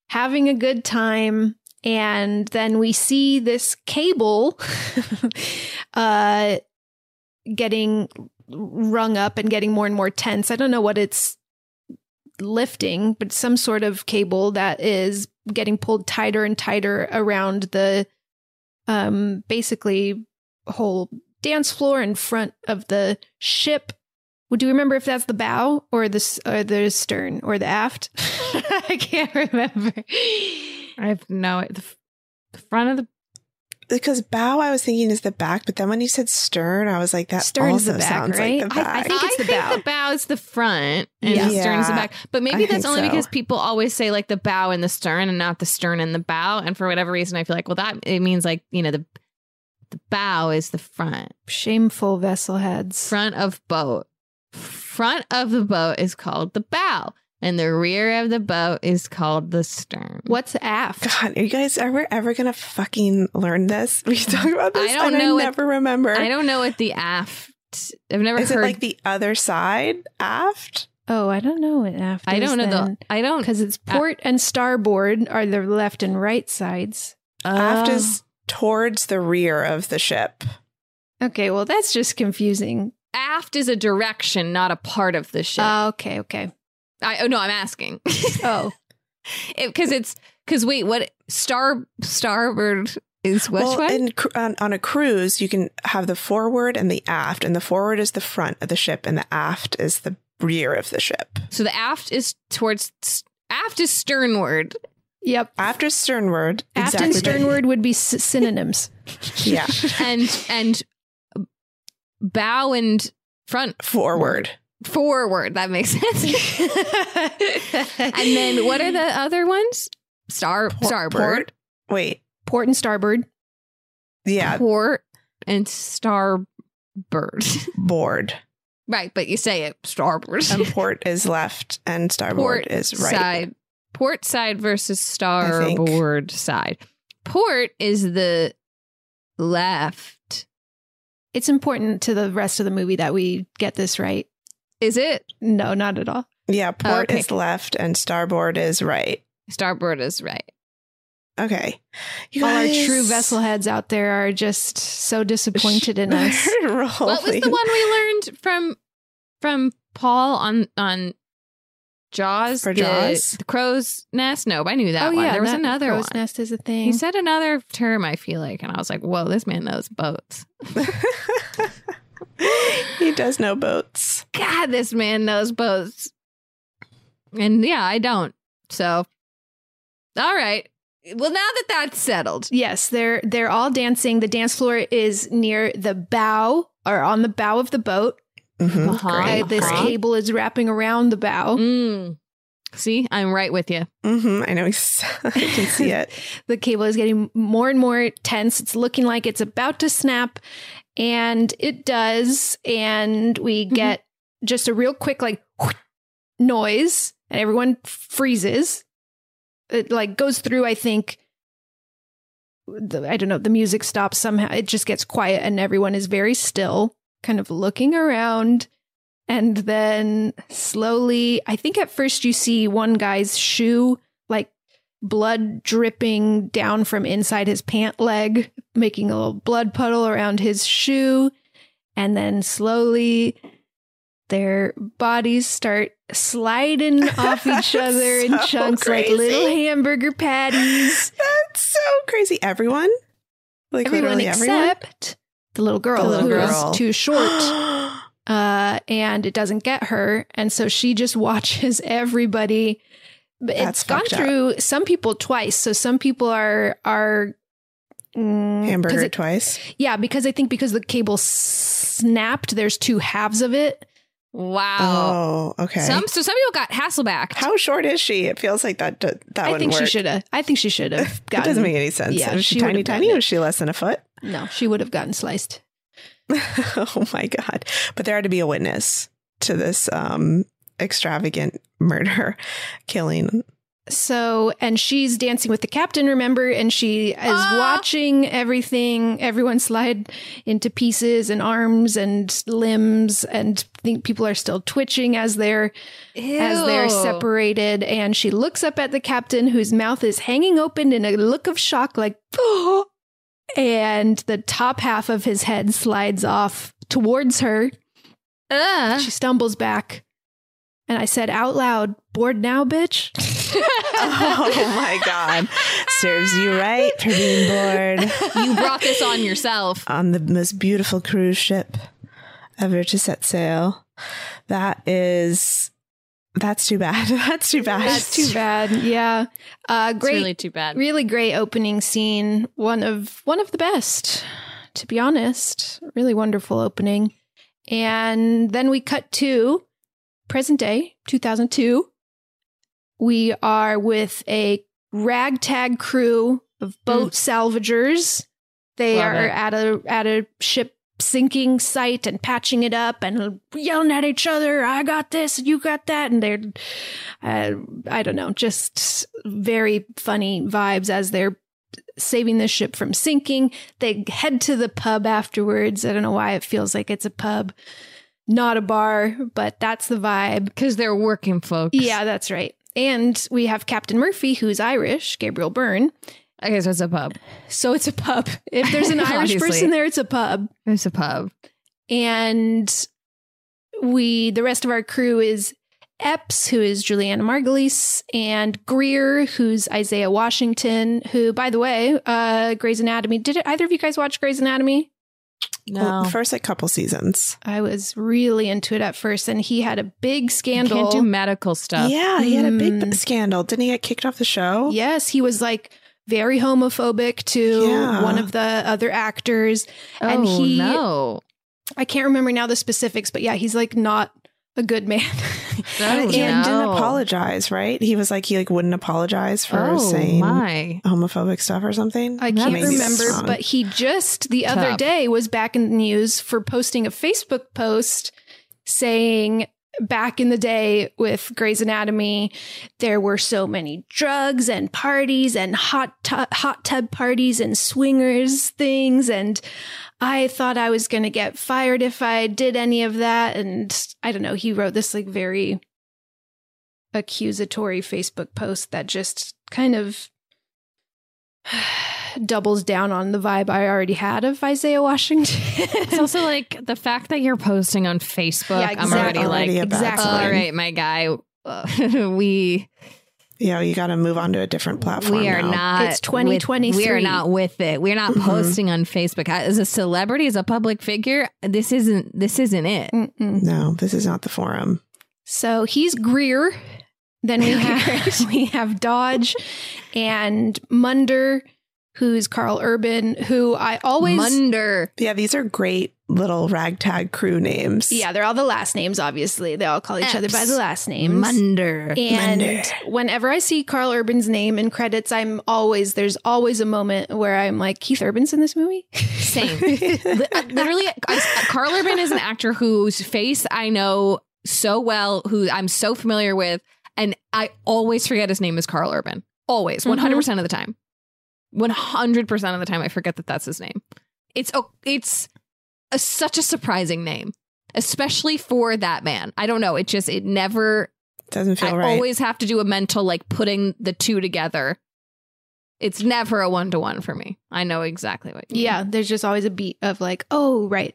having a good time. And then we see this cable uh, getting rung up and getting more and more tense. I don't know what it's lifting, but some sort of cable that is getting pulled tighter and tighter around the um basically whole dance floor in front of the ship. Would you remember if that's the bow or the or the stern or the aft? I can't remember. I have no the, the front of the because bow I was thinking is the back, but then when you said stern, I was like that Stern's also the back, sounds right? like the I- back. I think it's the I think bow. the bow is the front and Yeah. the stern's the back. But maybe I that's only so. because people always say like the bow and the stern and not the stern and the bow. And for whatever reason, I feel like, well, that it means like, you know, the the bow is the front. Shameful vessel heads. Front of boat. Front of the boat is called the bow. And the rear of the boat is called the stern. What's aft? God, are you guys ever ever gonna fucking learn this? We talk about this. I don't and know I what- never remember. I don't know what the aft. I've never Is it heard. like the other side aft? Oh, I don't know what aft is. I don't know then. the. I don't. because it's port and starboard are the left and right sides. aft Oh. is towards the rear of the ship. Okay, well that's just confusing. aft is a direction, not a part of the ship. Uh, okay, okay. I oh no, I'm asking. Oh, because it's because wait, what star starboard is which well, one? in, on, on a cruise, you can have the forward and the aft, and the forward is the front of the ship, and the aft is the rear of the ship. so the aft is towards aft is sternward. Yep. After sternward. Aft exactly. and sternward would be s- synonyms. Yeah, and and bow and front forward. forward. That makes sense. and then what are the other ones? Star Por- starboard, port- Wait, Port and starboard. yeah, port, and starboard. board. right, but you say it starboard. And port is left, and starboard port is right. side. Port side versus starboard side. Port is the left. It's important to the rest of the movie that we get this right. Is it? No, not at all. Yeah, oh, port okay. is left, and starboard is right. Starboard is right. Okay, you All our true vessel heads out there are just so disappointed in us. What was the one we learned from from Paul on on Jaws? For The- Jaws? the, crow's nest. No, I knew that oh one. yeah, there was another crow's one. nest is a thing. He said another term. I feel like, and I was like, "Whoa, this man knows boats." he does know boats. God, this man knows boats. And yeah, I don't. So, all right. Well, now that that's settled, Yes, they're they're all dancing. The dance floor is near the bow or on the bow of the boat. Mhm, Uh-huh. Uh, this Uh-huh. cable is wrapping around the bow. mm, see, I'm right with you. hmm I know. ex- I can see it. The cable is getting more and more tense. It's looking like it's about to snap, and it does. And we get just a real quick like noise, and everyone freezes. It like goes through. I think. The, I don't know. The music stops somehow. It just gets quiet, and everyone is very still, kind of looking around. And then slowly, I think at first you see one guy's shoe like blood dripping down from inside his pant leg, making a little blood puddle around his shoe. And then slowly Their bodies start sliding off each other in So chunks like little hamburger patties. That's so crazy. Everyone? Like everyone literally everyone? except the little girl The little who is girl. too short. uh, and it doesn't get her. And so she just watches everybody. But That's it's gone fucked up. through some people twice. So some people are are mm, 'cause Hamburger it- twice. Yeah, because I think because the cable snapped, there's two halves of it. Wow. Oh, okay. Some so some people got Hasselback. How short is she? It feels like that. That I wouldn't think she should have. I think she should have It doesn't make any sense. Yeah, was she, she tiny, tiny? gotten Was she less than a foot? No, she would have gotten sliced. oh my god! But there had to be a witness to this um extravagant murder, killing. So, and she's dancing with the captain, remember? And she is watching everything, everyone slide into pieces and arms and limbs. And think people are still twitching as they're, as they're separated. And she looks up at the captain whose mouth is hanging open in a look of shock, like, oh, and the top half of his head slides off towards her. Uh. She stumbles back. And I said out loud, bored now, bitch? oh my god! Serves you right for being bored. You brought this on yourself. on the most beautiful cruise ship ever to set sail. That is. That's too bad. That's too bad. That's too bad. Yeah. Uh It's great really too bad. really great opening scene. One of one of the best, to be honest. Really wonderful opening. And then we cut to present day, 2002. We are with a ragtag crew of boat salvagers. They Love are it. at a at a ship sinking site and patching it up and yelling at each other. I got this, you got that, and they're uh, I don't know, just very funny vibes as they're saving the ship from sinking. They head to the pub afterwards. I don't know why it feels like it's a pub, not a bar, but that's the vibe. Because they're working folks. Yeah, that's right. And we have Captain Murphy, who's Irish, Gabriel Byrne. Okay, so it's a pub. So it's a pub. If there's an Irish person there, it's a pub. It's a pub. And we, the rest of our crew is Epps, who is Julianna Margulies, and Greer, who's Isaiah Washington, who, by the way, uh, Grey's Anatomy. Did it, either of you guys watch Grey's Anatomy? Well, first like couple seasons. I was really into it at first, and he had a big scandal. Can't do medical stuff. Yeah, he had a big Mm. scandal. Didn't he get kicked off the show? Yes, he was like very homophobic to Yeah. one of the other actors. and Oh, he no. I can't remember now the specifics, but yeah, he's like not a good man. Oh, and Oh, he no. didn't apologize, right? He was like he like wouldn't apologize for Oh, saying my. homophobic stuff or something. I can't Maybe remember, wrong. but he just the other day was back in the news for posting a Facebook post saying back in the day with Grey's Anatomy, there were so many drugs and parties and hot tu- hot tub parties and swingers things. And I thought I was going to get fired if I did any of that. And I don't know, he wrote this like very accusatory Facebook post that just kind of doubles down on the vibe I already had of Isaiah Washington. It's also like the fact that you're posting on Facebook. Yeah, I'm already exactly. like, Already a bad exactly. sign. all right, my guy. uh, we yeah, you got to move on to a different platform. we are now. not. It's with- We are not with it. We're not Mhm. posting on Facebook as a celebrity, as a public figure. This isn't. This isn't it. Mm-mm. No, this is not the forum. So he's Greer. Then we have we have Dodge and Munder, who's Karl Urban, who I always Munder. Yeah, these are great little ragtag crew names. Yeah, they're all the last names, obviously. They all call each other by the last names. Munder. And Munder. whenever I see Karl Urban's name in credits, I'm always there's always a moment where I'm like, Keith Urban's in this movie. Same. Uh, Literally, Karl Urban is an actor whose face I know so well, who I'm so familiar with, and I always forget his name is Karl Urban. Always, Mm-hmm. 100 percent of the time. 100 percent of the time, I forget that that's his name. It's oh, it's a, such a surprising name, especially for that man. I don't know. It just it never. Doesn't feel I right. always have to do a mental like putting the two together. It's never a one to one for me. I know exactly what. You mean. yeah, there's just always a beat of like, oh right,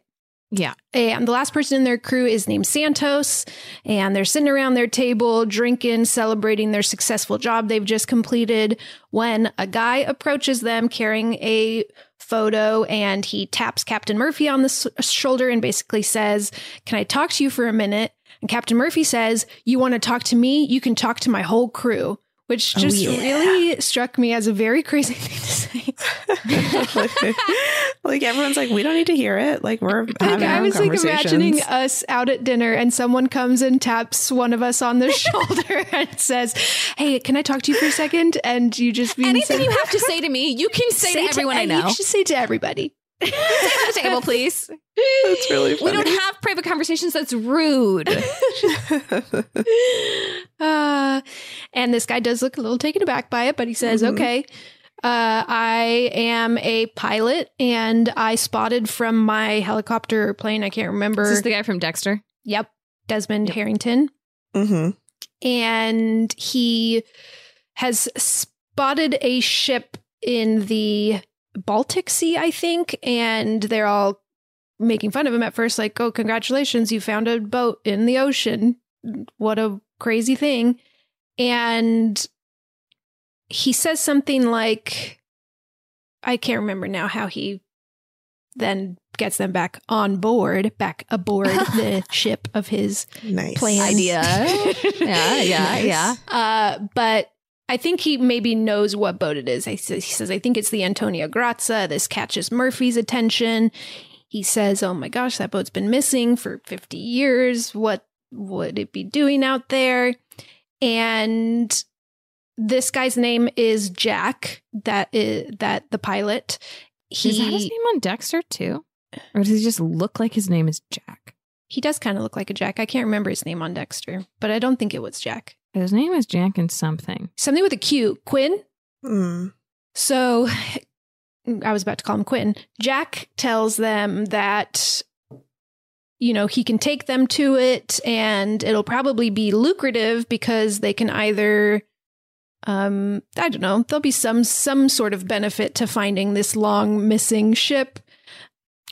Yeah. And the last person in their crew is named Santos. And they're sitting around their table, drinking, celebrating their successful job they've just completed. When a guy approaches them carrying a photo and he taps Captain Murphy on the s- shoulder and basically says, Can I talk to you for a minute? And Captain Murphy says, You want to talk to me? You can talk to my whole crew. Which Oh, just yeah. really struck me as a very crazy thing to say. like everyone's like, we don't need to hear it. Like we're Like, having our I own was like imagining us out at dinner and someone comes and taps one of us on the shoulder and says, Hey, can I talk to you for a second? And you just be Anything you have to say to me, you can say, to everyone I know. You should say to everybody. Sit at the table, please. That's really We don't have private conversations. That's rude. Uh, and this guy does look a little taken aback by it, but he says, Mhm. okay, uh, I am a pilot and I spotted from my helicopter or plane. I can't remember. This is this the guy from Dexter? Yep. Desmond Harrington. Mm-hmm. And he has spotted a ship in the Baltic Sea, I think. And they're all making fun of him at first, like, oh, congratulations, you found a boat in the ocean. What a crazy thing. And he says something like, I can't remember now how he then gets them back on board, back aboard the ship of his Nice. plan. Idea. Yeah, yeah, yeah. Uh, but I think he maybe knows what boat it is. He says, he says, I think it's the Antonia Graza. This catches Murphy's attention. He says, Oh my gosh, that boat's been missing for 50 years. What would it be doing out there? And this guy's name is Jack, that is that the pilot. He, Is that his name on Dexter too? Or does he just look like his name is Jack? he does kind of look like a Jack. I can't remember his name on Dexter, but I don't think it was Jack. His name is Jack and something. Something with a Q. Quinn? Mm. So I was about to call him Quinn. Jack tells them that, you know, he can take them to it and it'll probably be lucrative because they can either um I don't know, there'll be some some sort of benefit to finding this long missing ship.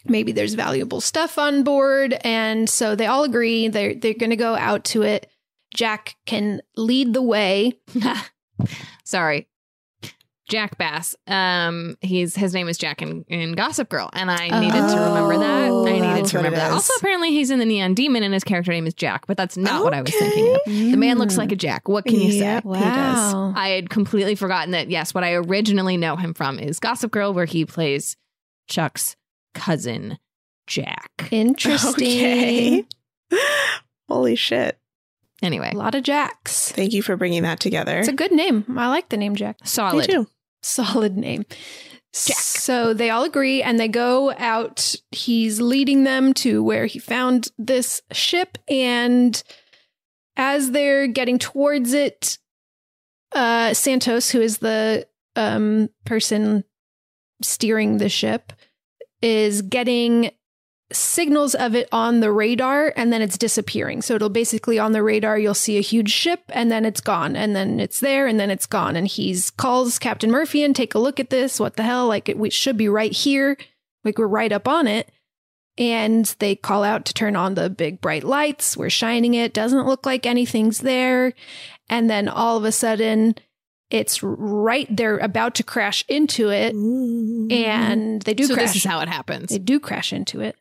Maybe there's valuable stuff on board and so they all agree they're they're going to go out to it. Jack can lead the way. Sorry. Jack Bass. Um, he's his name is Jack in, in Gossip Girl, and I needed to remember that. Oh, I needed to remember that. Also, apparently, he's in the Neon Demon, and his character name is Jack, but that's not what I was thinking of. The man looks like a Jack. What can you Yep, say? he does. Wow. I had completely forgotten that. Yes, what I originally know him from is Gossip Girl, where he plays Chuck's cousin, Jack. Interesting. Okay. Holy shit. Anyway, A lot of Jacks. Thank you for bringing that together. It's a good name. I like the name Jack. Me solid. too. Solid name. Jack. So they all agree and they go out. He's leading them to where he found this ship. And as they're getting towards it, uh, Santos, who is the um, person steering the ship, is getting signals of it on the radar and then it's disappearing. So it'll basically on the radar, you'll see a huge ship and then it's gone and then it's there and then it's gone. And he's calls Captain Murphy and take a look at this. What the hell? Like it we should be right here. Like we're right up on it. And they call out to turn on the big bright lights. We're shining it. Doesn't look like anything's there. And then all of a sudden, it's right. They're about to crash into it, and they do so crash. this is how it happens. they do crash into it.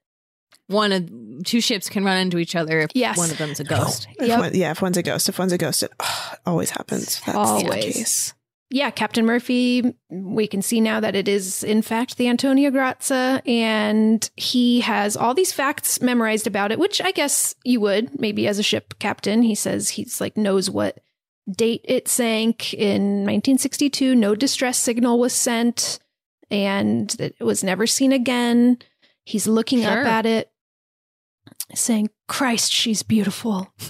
One of two ships can run into each other if Yes. one of them's a oh. ghost. If Yep. one- yeah, if one's a ghost, if one's a ghost, it oh, always happens. That's Always. the case. yeah, Captain Murphy, we can see now that it is, in fact, the Antonia Graza, and he has all these facts memorized about it, which I guess you would, maybe as a ship captain. He says he's like, knows what date it sank in 1962, no distress signal was sent, and it was never seen again. He's looking Sure. up at it, saying, Christ, she's beautiful.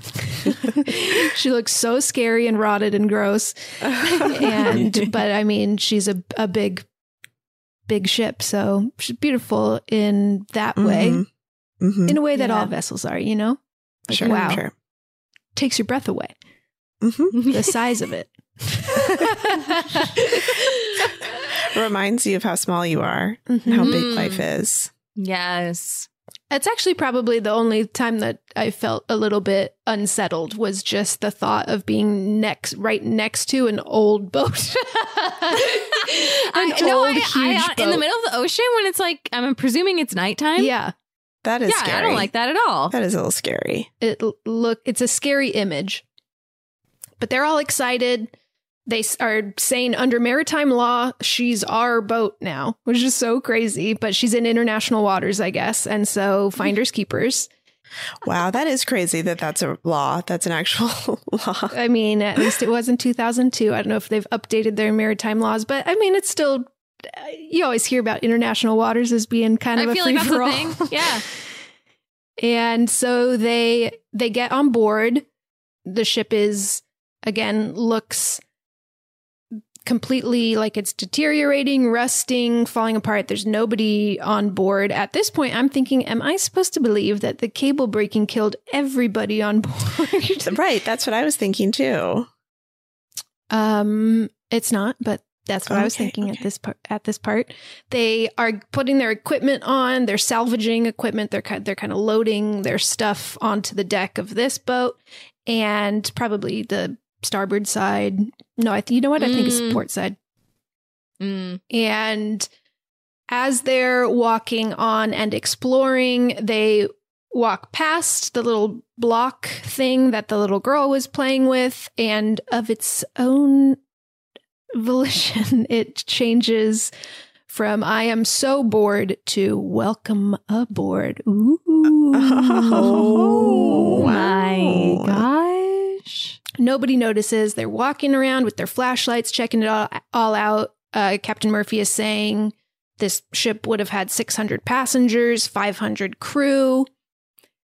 she looks so scary and rotted and gross and but I mean, she's a a big, big ship, so she's beautiful in that way, Mhm. Mhm. in a way that Yeah. all vessels are. You know, Like, Sure, wow, sure. takes your breath away. Mhm. The size of it. Reminds you of how small you are and how big life is. Yes. That's actually probably the only time that I felt a little bit unsettled was just the thought of being next, right next to an old boat. an I, no, I, I, uh, in the middle of the ocean when it's like I'm presuming it's nighttime. Yeah, That is yeah, scary. I don't like that at all. That is a little scary. it look it's a scary image. But they're all excited. They are saying under maritime law, she's our boat now, which is so crazy. But she's in international waters, I guess, and so finders keepers. Wow, that is crazy that that's a law. That's an actual law. I mean, at least it was in 2002. I don't know if they've updated their maritime laws, but I mean, it's still. uh, You always hear about international waters as being kind of I a feel free like that's for a all. thing. Yeah. And so they they get on board. The ship is again looks completely like it's deteriorating, rusting, falling apart. There's nobody on board. At this point, I'm thinking, am I supposed to believe that the cable breaking killed everybody on board? right. That's what I was thinking too. Um, it's not, but that's what I was Okay, thinking at this part. At this part, they are putting their equipment on. They're salvaging equipment. They're kind. They're kind of loading their stuff onto the deck of this boat, and probably the starboard side. No, I. Th- you know what? I think it's Mm. port side. Mm. And as they're walking on and exploring, they walk past the little block thing that the little girl was playing with, and of its own volition, it changes from I am so bored to welcome aboard. Ooh. Oh, my wow. Nobody notices. They're walking around with their flashlights, checking it all, all out. Uh, Captain Murphy is saying this ship would have had 600 passengers, 500 crew.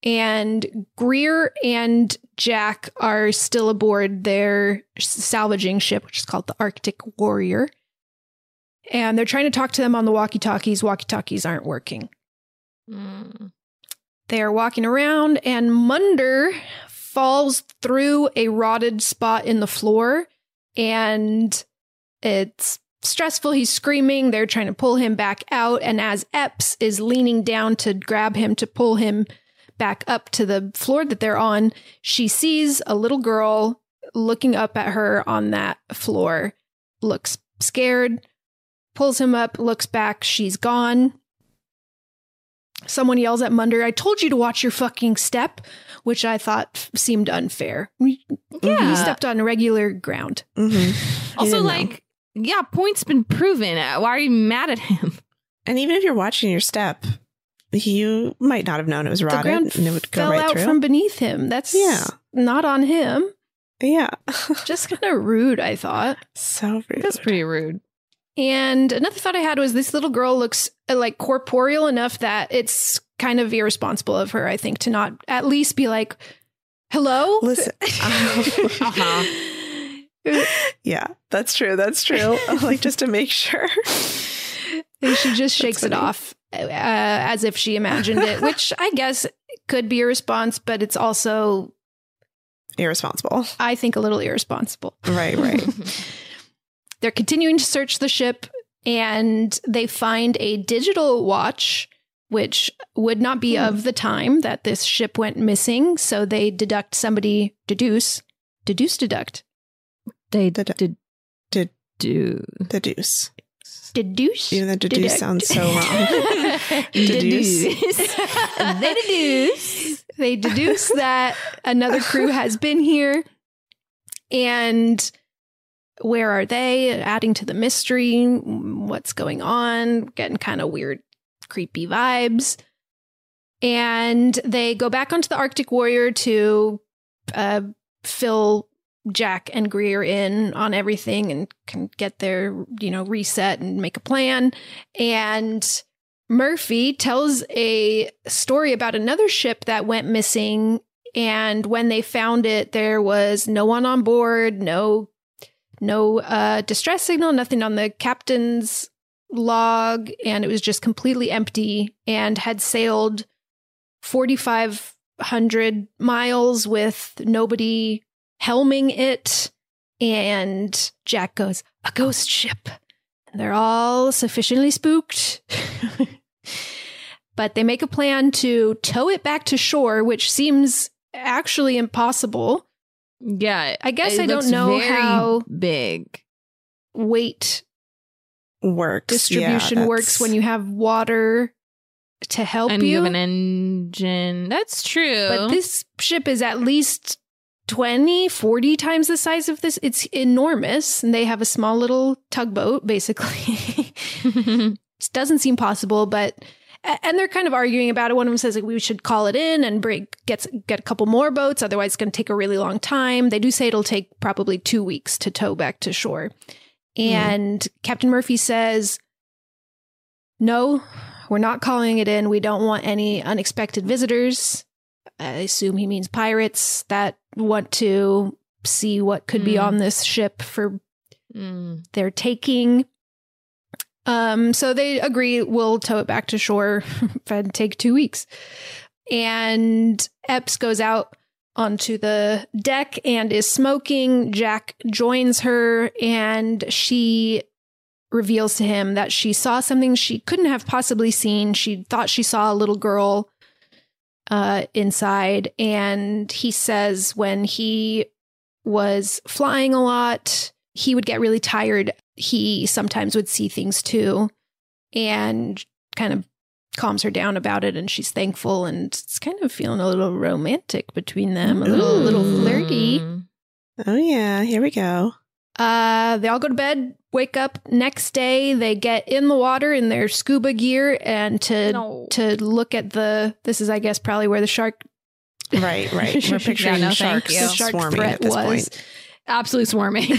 And Greer and Jack are still aboard their salvaging ship, which is called the Arctic Warrior. And they're trying to talk to them on the walkie talkies. Walkie talkies aren't working. Mm. They are walking around, and Munder falls through a rotted spot in the floor, and it's stressful. He's screaming. They're trying to pull him back out, and as Epps is leaning down to grab him to pull him back up to the floor that they're on, she sees a little girl looking up at her on that floor, looks scared, pulls him up, looks back. She's gone. Someone yells at Munder, I told you to watch your fucking step, which I thought f- seemed unfair. Yeah. he stepped on regular ground. Mm-hmm. Also, like, yeah, point's been proven. Uh, Why are you mad at him? And even if you're watching your step, you might not have known it was The rotted ground and it would go fell right out through. from beneath him. That's Yeah. not on him. yeah. Just kind of rude, I thought. so rude. That's pretty rude. And another thought I had was this little girl looks uh, like corporeal enough that it's kind of irresponsible of her, I think, to not at least be like, hello? Listen. Uh-huh. yeah, that's true. That's true. like just to make sure. And she just shakes it off uh, as if she imagined it, which I guess could be a response, but it's also, Irresponsible. I think, a little irresponsible. Right, right. They're continuing to search the ship and they find a digital watch, which would not be of the time that this ship went missing. So they deduct somebody, deduce, deduce, deduct, They The- did did- do. The deuce. deduce. Even though deduce deduct. sounds so wrong. Deduce. they deduce. they deduce that another crew has been here and where are they? Adding to the mystery what's going on? Getting kind of weird creepy vibes. And they go back onto the arctic warrior to uh, fill jack and greer in on everything and can get their you know reset and make a plan. And Murphy tells a story about another ship that went missing. And when they found it, there was no one on board, no, no uh, distress signal, nothing on the captain's log, and it was just completely empty and had sailed 4,500 miles with nobody helming it. And Jack goes, A ghost ship. And they're all sufficiently spooked. But they make a plan to tow it back to shore, which seems actually impossible. Yeah. I guess I don't know how big. weight Works. distribution Yeah, works when you have water to help and you. you have an engine. That's true. But this ship is at least 20, 40 times the size of this. It's enormous. And they have a small little tugboat, basically. it doesn't seem possible, but. And they're kind of arguing about it. One of them says like we should call it in and break get get a couple more boats. Otherwise, it's going to take a really long time. They do say it'll take probably two weeks to tow back to shore. And Captain Murphy says, "No, we're not calling it in. We don't want any unexpected visitors. I assume he means pirates that want to see what could be Hmm. on this ship for Mm. their taking. Um, so they agree we'll tow it back to shore and take two weeks. And Epps goes out onto the deck and is smoking. Jack joins her and she reveals to him that she saw something she couldn't have possibly seen. She thought she saw a little girl uh, inside. And he says when he was flying a lot, he would get really tired. He sometimes would see things too and kind of calms her down about it. And she's thankful and it's kind of feeling a little romantic between them, a little, little flirty. Oh yeah, here we go. Uh, they all go to bed, wake up next day. They get in the water in their scuba gear and to No. to look at the. This is, I guess, probably where the shark. Right, right. We're picturing no, thank sharks. The shark swarming threat at this was. point. Absolutely swarming.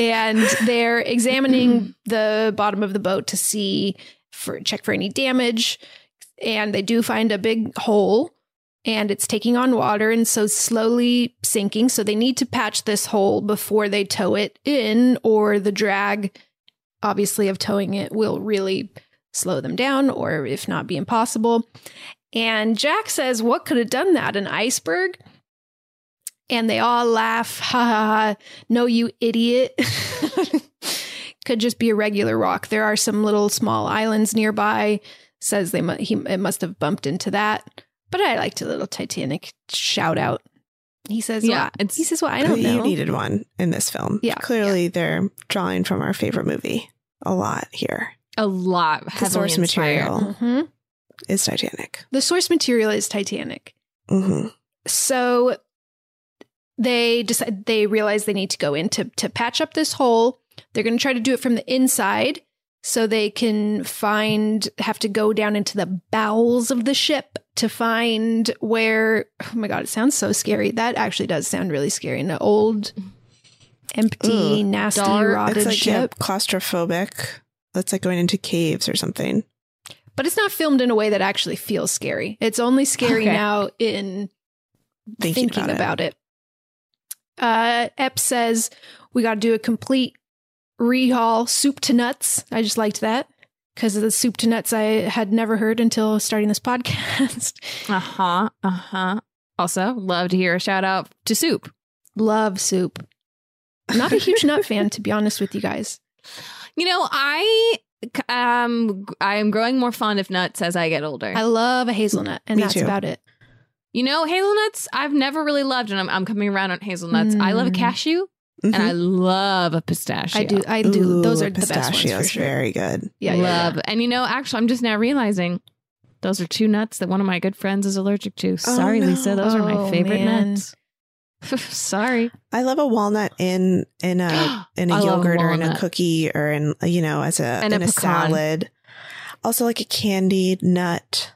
and they're examining the bottom of the boat to see for check for any damage. And they do find a big hole and it's taking on water and so slowly sinking. So they need to patch this hole before they tow it in or the drag obviously of towing it will really slow them down or if not be impossible. And jack says what could have done that? An iceberg and they all laugh. Ha ha ha. No, you idiot. Could just be a regular rock. There are some little small islands nearby. Says they mu- he it must have bumped into that. But I liked a little Titanic shout out. He says, Yeah, "Yeah." it's- he says, "Well, I don't know. you know." needed one in this film. Yeah, Clearly they're drawing from our favorite movie a lot here. a lot. The source inspired. material Mhm. is Titanic. The source material is Titanic. hmm so they decide they realize they need to go in to, to patch up this hole they're going to try to do it from the inside so they can find have to go down into the bowels of the ship to find where oh my god it sounds so scary that actually does sound really scary in an old empty Ugh. nasty Dark. rotted It's like yeah, ship claustrophobic. That's like going into caves or something. but it's not filmed in a way that actually feels scary it's only scary Okay. now in Thinking, thinking about, about it. Uh, Ep says we got to do a complete rehaul, soup to nuts. I just liked that because of the soup to nuts I had never heard until starting this podcast. Uh huh. Uh huh. Also, love to hear a shout out to Soup. Love soup. I'm not a huge nut fan, to be honest with you guys. You know, I um I am growing more fond of nuts as I get older. I love a hazelnut, and Me that's too. about it. You know, hazelnuts I've never really loved, and I'm, I'm coming around on hazelnuts. I love a Mm. cashew, Mhm. and I love a pistachio. I do. I do. Ooh, Those are the best ones for pistachios, sure. Very good. Yeah, yeah, love. yeah. And you know, actually, I'm just now realizing those are two nuts that one of my good friends is allergic to. Sorry, no. Lisa. Those are my Oh, favorite man. nuts. Sorry. I love a walnut in in a in a I love yogurt or in a cookie or in you know as a And in a, pecan. salad. Also, like a candied nut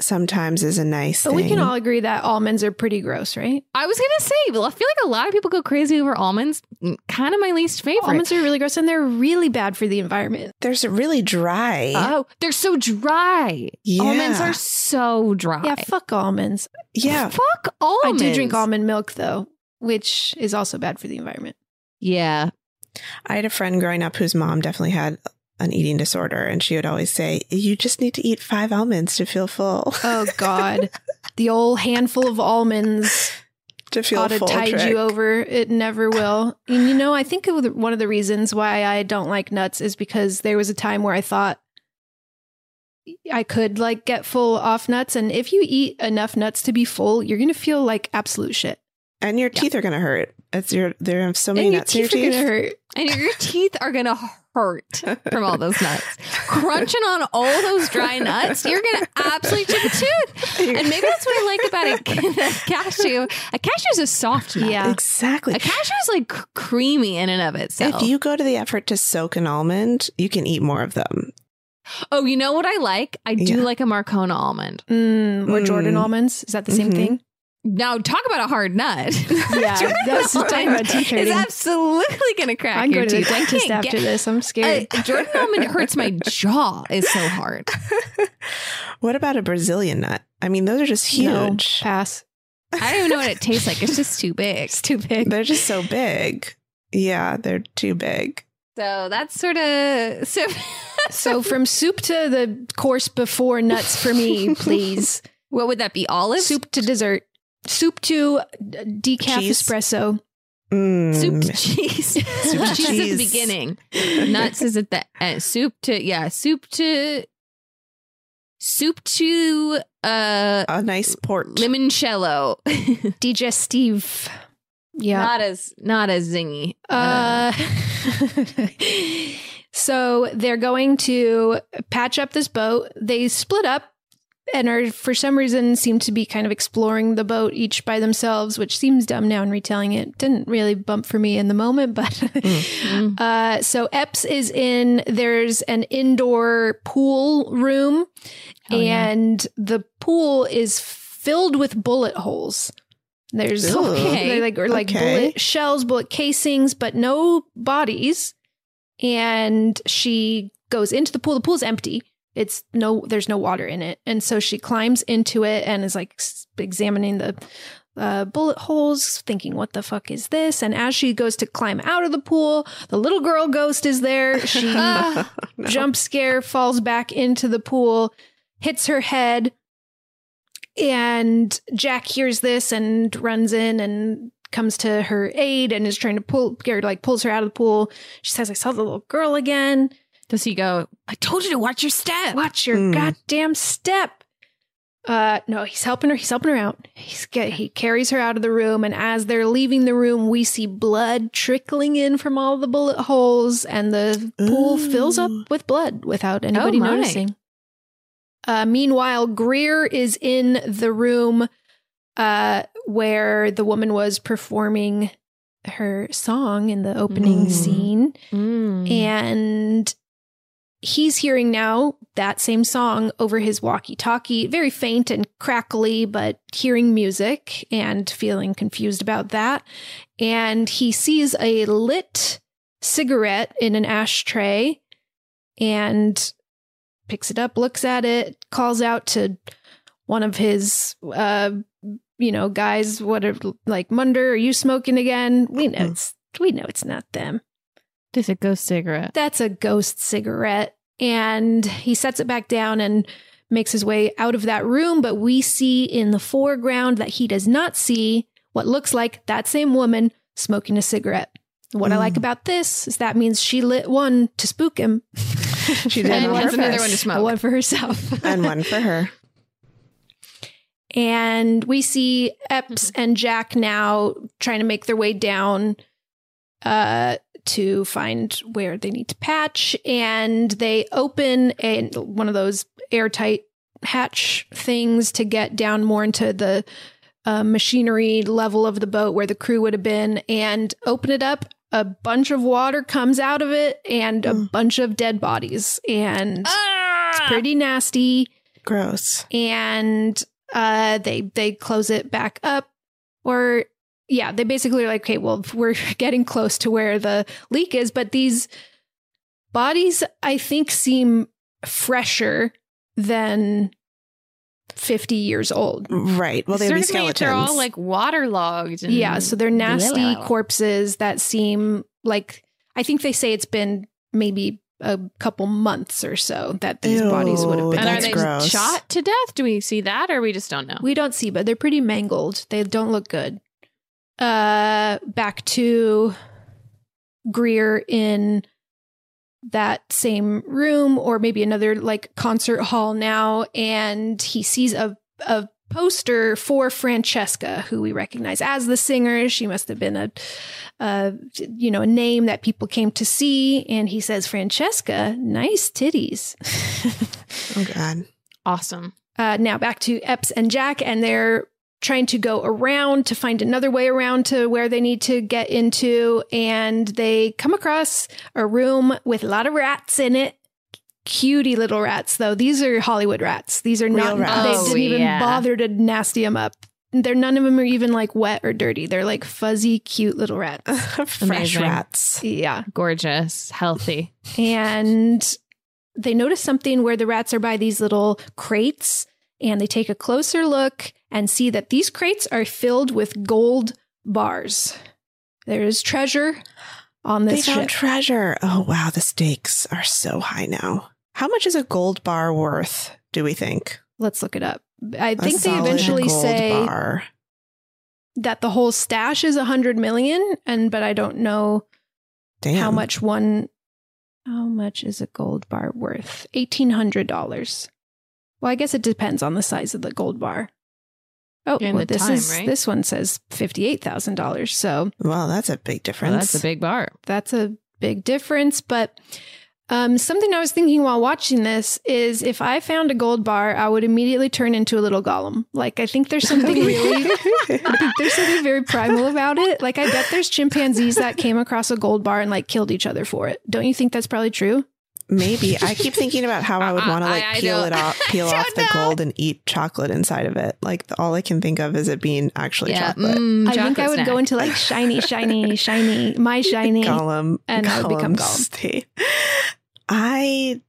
sometimes is a nice But thing. we can all agree that almonds are pretty gross, right? I was gonna say, well, I feel like a lot of people go crazy over almonds. Mm, kind of my least favorite. Almonds are really gross, and they're really bad for the environment. There's a really dry. Oh, they're so dry. Yeah. Almonds are so dry. Yeah, fuck almonds. yeah, Fuck almonds. I do drink almond milk though, which is also bad for the environment. Yeah. I had a friend growing up whose mom definitely had an eating disorder, and she would always say, "You just need to eat five almonds to feel full." Oh God, the old handful of almonds to feel ought to full. tide trick. you over. It never will. And you know, I think one of the reasons why I don't like nuts is because there was a time where I thought I could like get full off nuts. And if you eat enough nuts to be full, you're going to feel like absolute shit. And your teeth are going to hurt. It's your, there are so many And your nuts in your teeth are going to hurt. And your teeth are gonna hurt from all those nuts. Crunching on all those dry nuts, you're gonna absolutely chip a tooth. And maybe that's what I like about a, a cashew. A cashew is a soft nut. Yeah. Exactly. A cashew is like c- creamy in and of itself. If you go to the effort to soak an almond, you can eat more of them. oh, you know what I like? I do Yeah. like a Marcona almond. Mm, or Jordan Mm. almonds. Is that the same Mhm. thing? Now talk about a hard nut. Yeah, Jordan that's talking about teeth hurting. is absolutely gonna crack I can your go to the teeth. I dentist can't after get- this. I'm scared. Uh, Jordan almond hurts my jaw. Is so hard. What about a Brazilian nut? I mean, those are just No, huge. pass. I don't even know what it tastes like. It's just too big. It's too big. They're just so big. Yeah, they're too big. So that's sort of so. So from soup to the course before nuts for me, please. What would that be? Olives? Soup to dessert. Soup to uh, decaf Cheese. espresso. Mm. Soup to cheese. soup to to cheese at the beginning. Nuts is at the end. Soup to yeah. Soup to soup to uh A nice port. limoncello. Digestive. Yeah. Not as not as zingy. Uh, so they're going to patch up this boat. They split up and are, for some reason, seem to be kind of exploring the boat each by themselves, which seems dumb now in retelling it. Didn't really bump for me in the moment, but. Mm. uh, so Epps is in, there's an indoor pool room, Oh, yeah. and the pool is filled with bullet holes. There's Ooh, they're like or like okay. bullet shells, bullet casings, but no bodies. And she goes into the pool. The pool's empty. It's no, there's no water in it. And so she climbs into it and is like examining the uh, bullet holes, thinking, what the fuck is this? And as she goes to climb out of the pool, the little girl ghost is there. She Ah. jump scare, falls back into the pool, hits her head. And Jack hears this and runs in and comes to her aid and is trying to pull, Garrett like pulls her out of the pool. She says, I saw the little girl again. Does he go? I told you to watch your step. Watch your Hmm. goddamn step. Uh, no, he's helping her. He's helping her out. He's get, he carries her out of the room, and as they're leaving the room, we see blood trickling in from all the bullet holes, and the pool fills up with blood without anybody Oh, noticing. Uh, meanwhile, Greer is in the room uh, where the woman was performing her song in the opening Mm. scene Mm. and he's hearing now that same song over his walkie talkie, very faint and crackly, but hearing music and feeling confused about that. And he sees a lit cigarette in an ashtray and picks it up, looks at it, calls out to one of his, uh, you know, guys, what are like Munder, are you smoking again? We know it's we know it's not them. Just a ghost cigarette. That's a ghost cigarette. And he sets it back down and makes his way out of that room. But we see in the foreground that he does not see what looks like that same woman smoking a cigarette. What I like about this is that means she lit one to spook him. She did And on another one to smoke. One for herself. and one for her. And we see Epps and Jack now trying to make their way down uh, to find where they need to patch. And they open a, one of those airtight hatch things to get down more into the uh, machinery level of the boat where the crew would have been and open it up. A bunch of water comes out of it and a bunch of dead bodies. And it's pretty nasty Gross. and uh they they close it back up or yeah they basically are like okay well we're getting close to where the leak is but these bodies i think seem fresher than 50 years old Right. Well, they'd be skeletons. They're all like waterlogged. And yeah so they're nasty Blah, blah, blah. corpses that seem like i think they say it's been maybe a couple months or so that these bodies would have been And are they gross. shot to death? Do we see that, or we just don't know? We don't see, but they're pretty mangled. They don't look good. Uh back to Greer in that same room or maybe another like concert hall now. And he sees a a poster for Francesca who we recognize as the singer. She must have been a uh you know a name that people came to see. And he says Francesca nice titties. Oh god. Awesome. Uh now back to Epps and Jack and they're trying to go around to find another way around to where they need to get into. And they come across a room with a lot of rats in it. Cutie little rats, though. These are Hollywood rats. These are not, rats. they Oh, didn't even yeah. bother to nasty them up. They're none of them are even like wet or dirty. They're like fuzzy, cute little rats. Fresh Amazing. rats. yeah. Gorgeous, healthy. and they notice something where the rats are by these little crates and they take a closer look and see that these crates are filled with gold bars. There is treasure on this. They found ship. treasure. Oh wow, the stakes are so high now. How much is a gold bar worth? Do we think? Let's look it up. I A think they eventually say bar. that the whole stash is a hundred million, and but I don't know Damn. how much one. How much is a gold bar worth? Eighteen hundred dollars. Well, I guess it depends on the size of the gold bar. Oh, And well, this time, is right? this one says fifty eight thousand dollars. So Well, that's a big difference. Well, that's a big bar. that's a big difference. But um, something I was thinking while watching this is if I found a gold bar, I would immediately turn into a little Gollum. Like I think there's something really, I think there's something very primal about it. Like I bet there's chimpanzees that came across a gold bar and like killed each other for it. Don't you think that's probably true? Maybe. I keep thinking about how I would want to like I- I peel it off, peel off the know. gold and eat chocolate inside of it. Like the, all I can think of is it being actually yeah, chocolate. mm, I think I would snack. go into like shiny, shiny, shiny, my shiny. Gollum, and I would become Gollum Gollum. state. I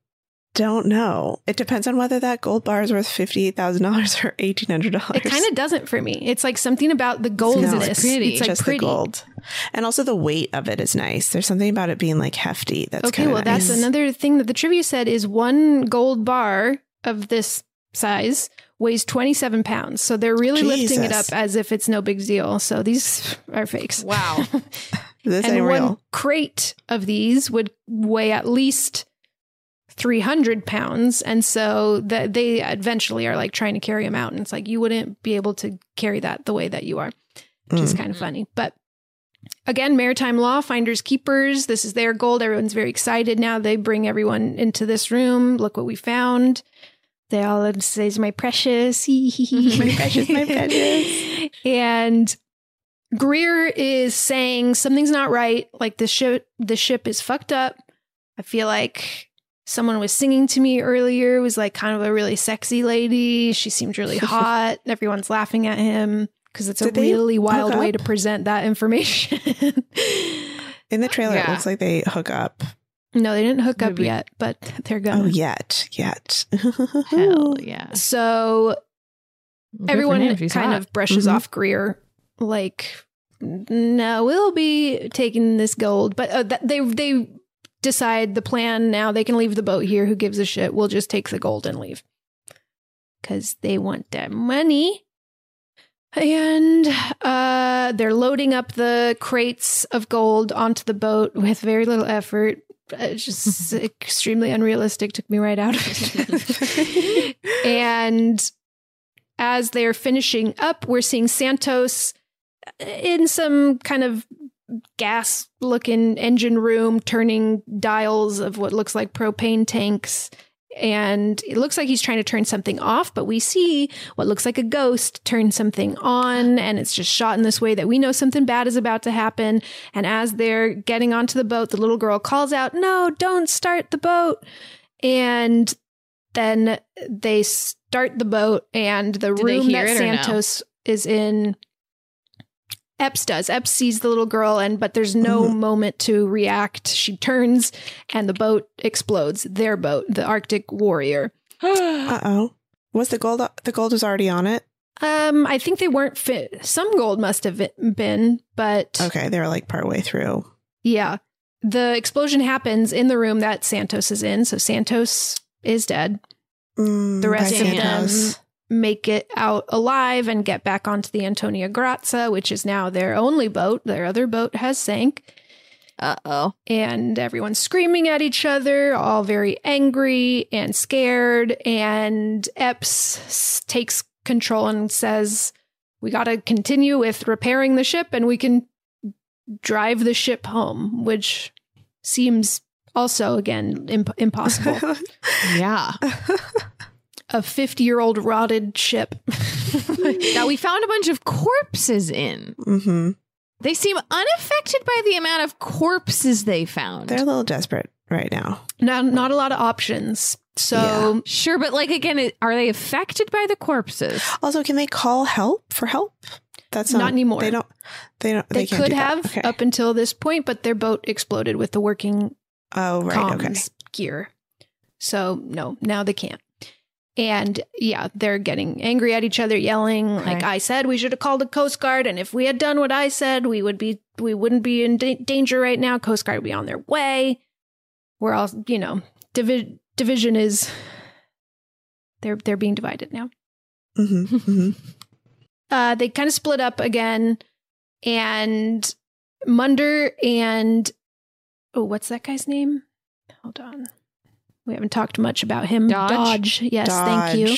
don't know. It depends on whether that gold bar is worth fifty eight thousand dollars or eighteen hundred dollars. It kind of doesn't for me. It's like something about the goldness. it's pretty. It's like just pretty. the gold, and also the weight of it is nice. There's something about it being like hefty. That's okay, kinda well, that's another thing that the trivia said is one gold bar of this size weighs 27 pounds. So they're really lifting it up as if it's no big deal. So these are fakes. Wow. This and ain't one real. crate of these would weigh at least 300 pounds. And so that they eventually are like trying to carry him out. And it's like, you wouldn't be able to carry that the way that you are, which is Mm. kind of funny. But again, maritime law, finders keepers. This is their gold. Everyone's very excited now. They bring everyone into this room. Look what we found. They all says, "My precious, my precious, my precious." And Greer is saying something's not right. Like the ship, the ship is fucked up. I feel like someone was singing to me earlier. It was like kind of a really sexy lady. She seemed really hot. Everyone's laughing at him because it's a Did they really wild way to present that information. In the trailer, it looks like they hook up. no, they didn't hook up Maybe. yet, but they're gonna. Oh, yet, yet. Hell yeah. So Good everyone him if he's kind hot. of brushes Mhm. off Greer, like, no, we'll be taking this gold. But uh, th- they they decide the plan now. They can leave the boat here. Who gives a shit? We'll just take the gold and leave because they want their money. And uh, they're loading up the crates of gold onto the boat with very little effort. It's just extremely unrealistic. Took me right out of it. and as they're finishing up, we're seeing Santos in some kind of gas looking engine room turning dials of what looks like propane tanks. And it looks like he's trying to turn something off, but we see what looks like a ghost turn something on, and it's just shot in this way that we know something bad is about to happen. And as they're getting onto the boat, the little girl calls out, No, don't start the boat. And then they start the boat, and the Did room that or no? Santos is in Epps does. Epps sees the little girl, and but there's no Mhm. moment to react. She turns, and the boat explodes. Their boat, the Arctic Warrior. Uh oh. Was the gold? The gold was already on it. Um, I think they weren't fit. Some gold must have been, but Okay, they were like partway through. yeah, the explosion happens in the room that Santos is in. So Santos is dead. Mm, The rest by of them Santos. Make it out alive and get back onto the Antonia Graza, which is now their only boat. Their other boat has sank. Uh oh. and everyone's screaming at each other, all very angry and scared. And Epps takes control and says, We got to continue with repairing the ship and we can drive the ship home, which seems also, again, imp- impossible. Yeah. A 50 year old rotted ship. now we found a bunch of corpses in. Mm-hmm. They seem unaffected by the amount of corpses they found. They're a little desperate right now. Not, not a lot of options. So, Sure, but like again, are they affected by the corpses? Also, can they call help for help? That's Not not, anymore. They don't. They don't. they, They, could do have Okay. up until this point, but their boat exploded with the working Oh right. Okay. gear. So no, now they can't. And yeah, they're getting angry at each other, yelling like I said we should have called the Coast Guard and if we had done what I said, we would be we wouldn't be in da- danger right now. Coast Guard would be on their way. We're all, you know, divi- division is they're they're being divided now. Mm-hmm. Mm-hmm. Uh they kind of split up again and Munder and oh, what's that guy's name? Hold on. We haven't talked much about him. Dodge? Yes, thank you.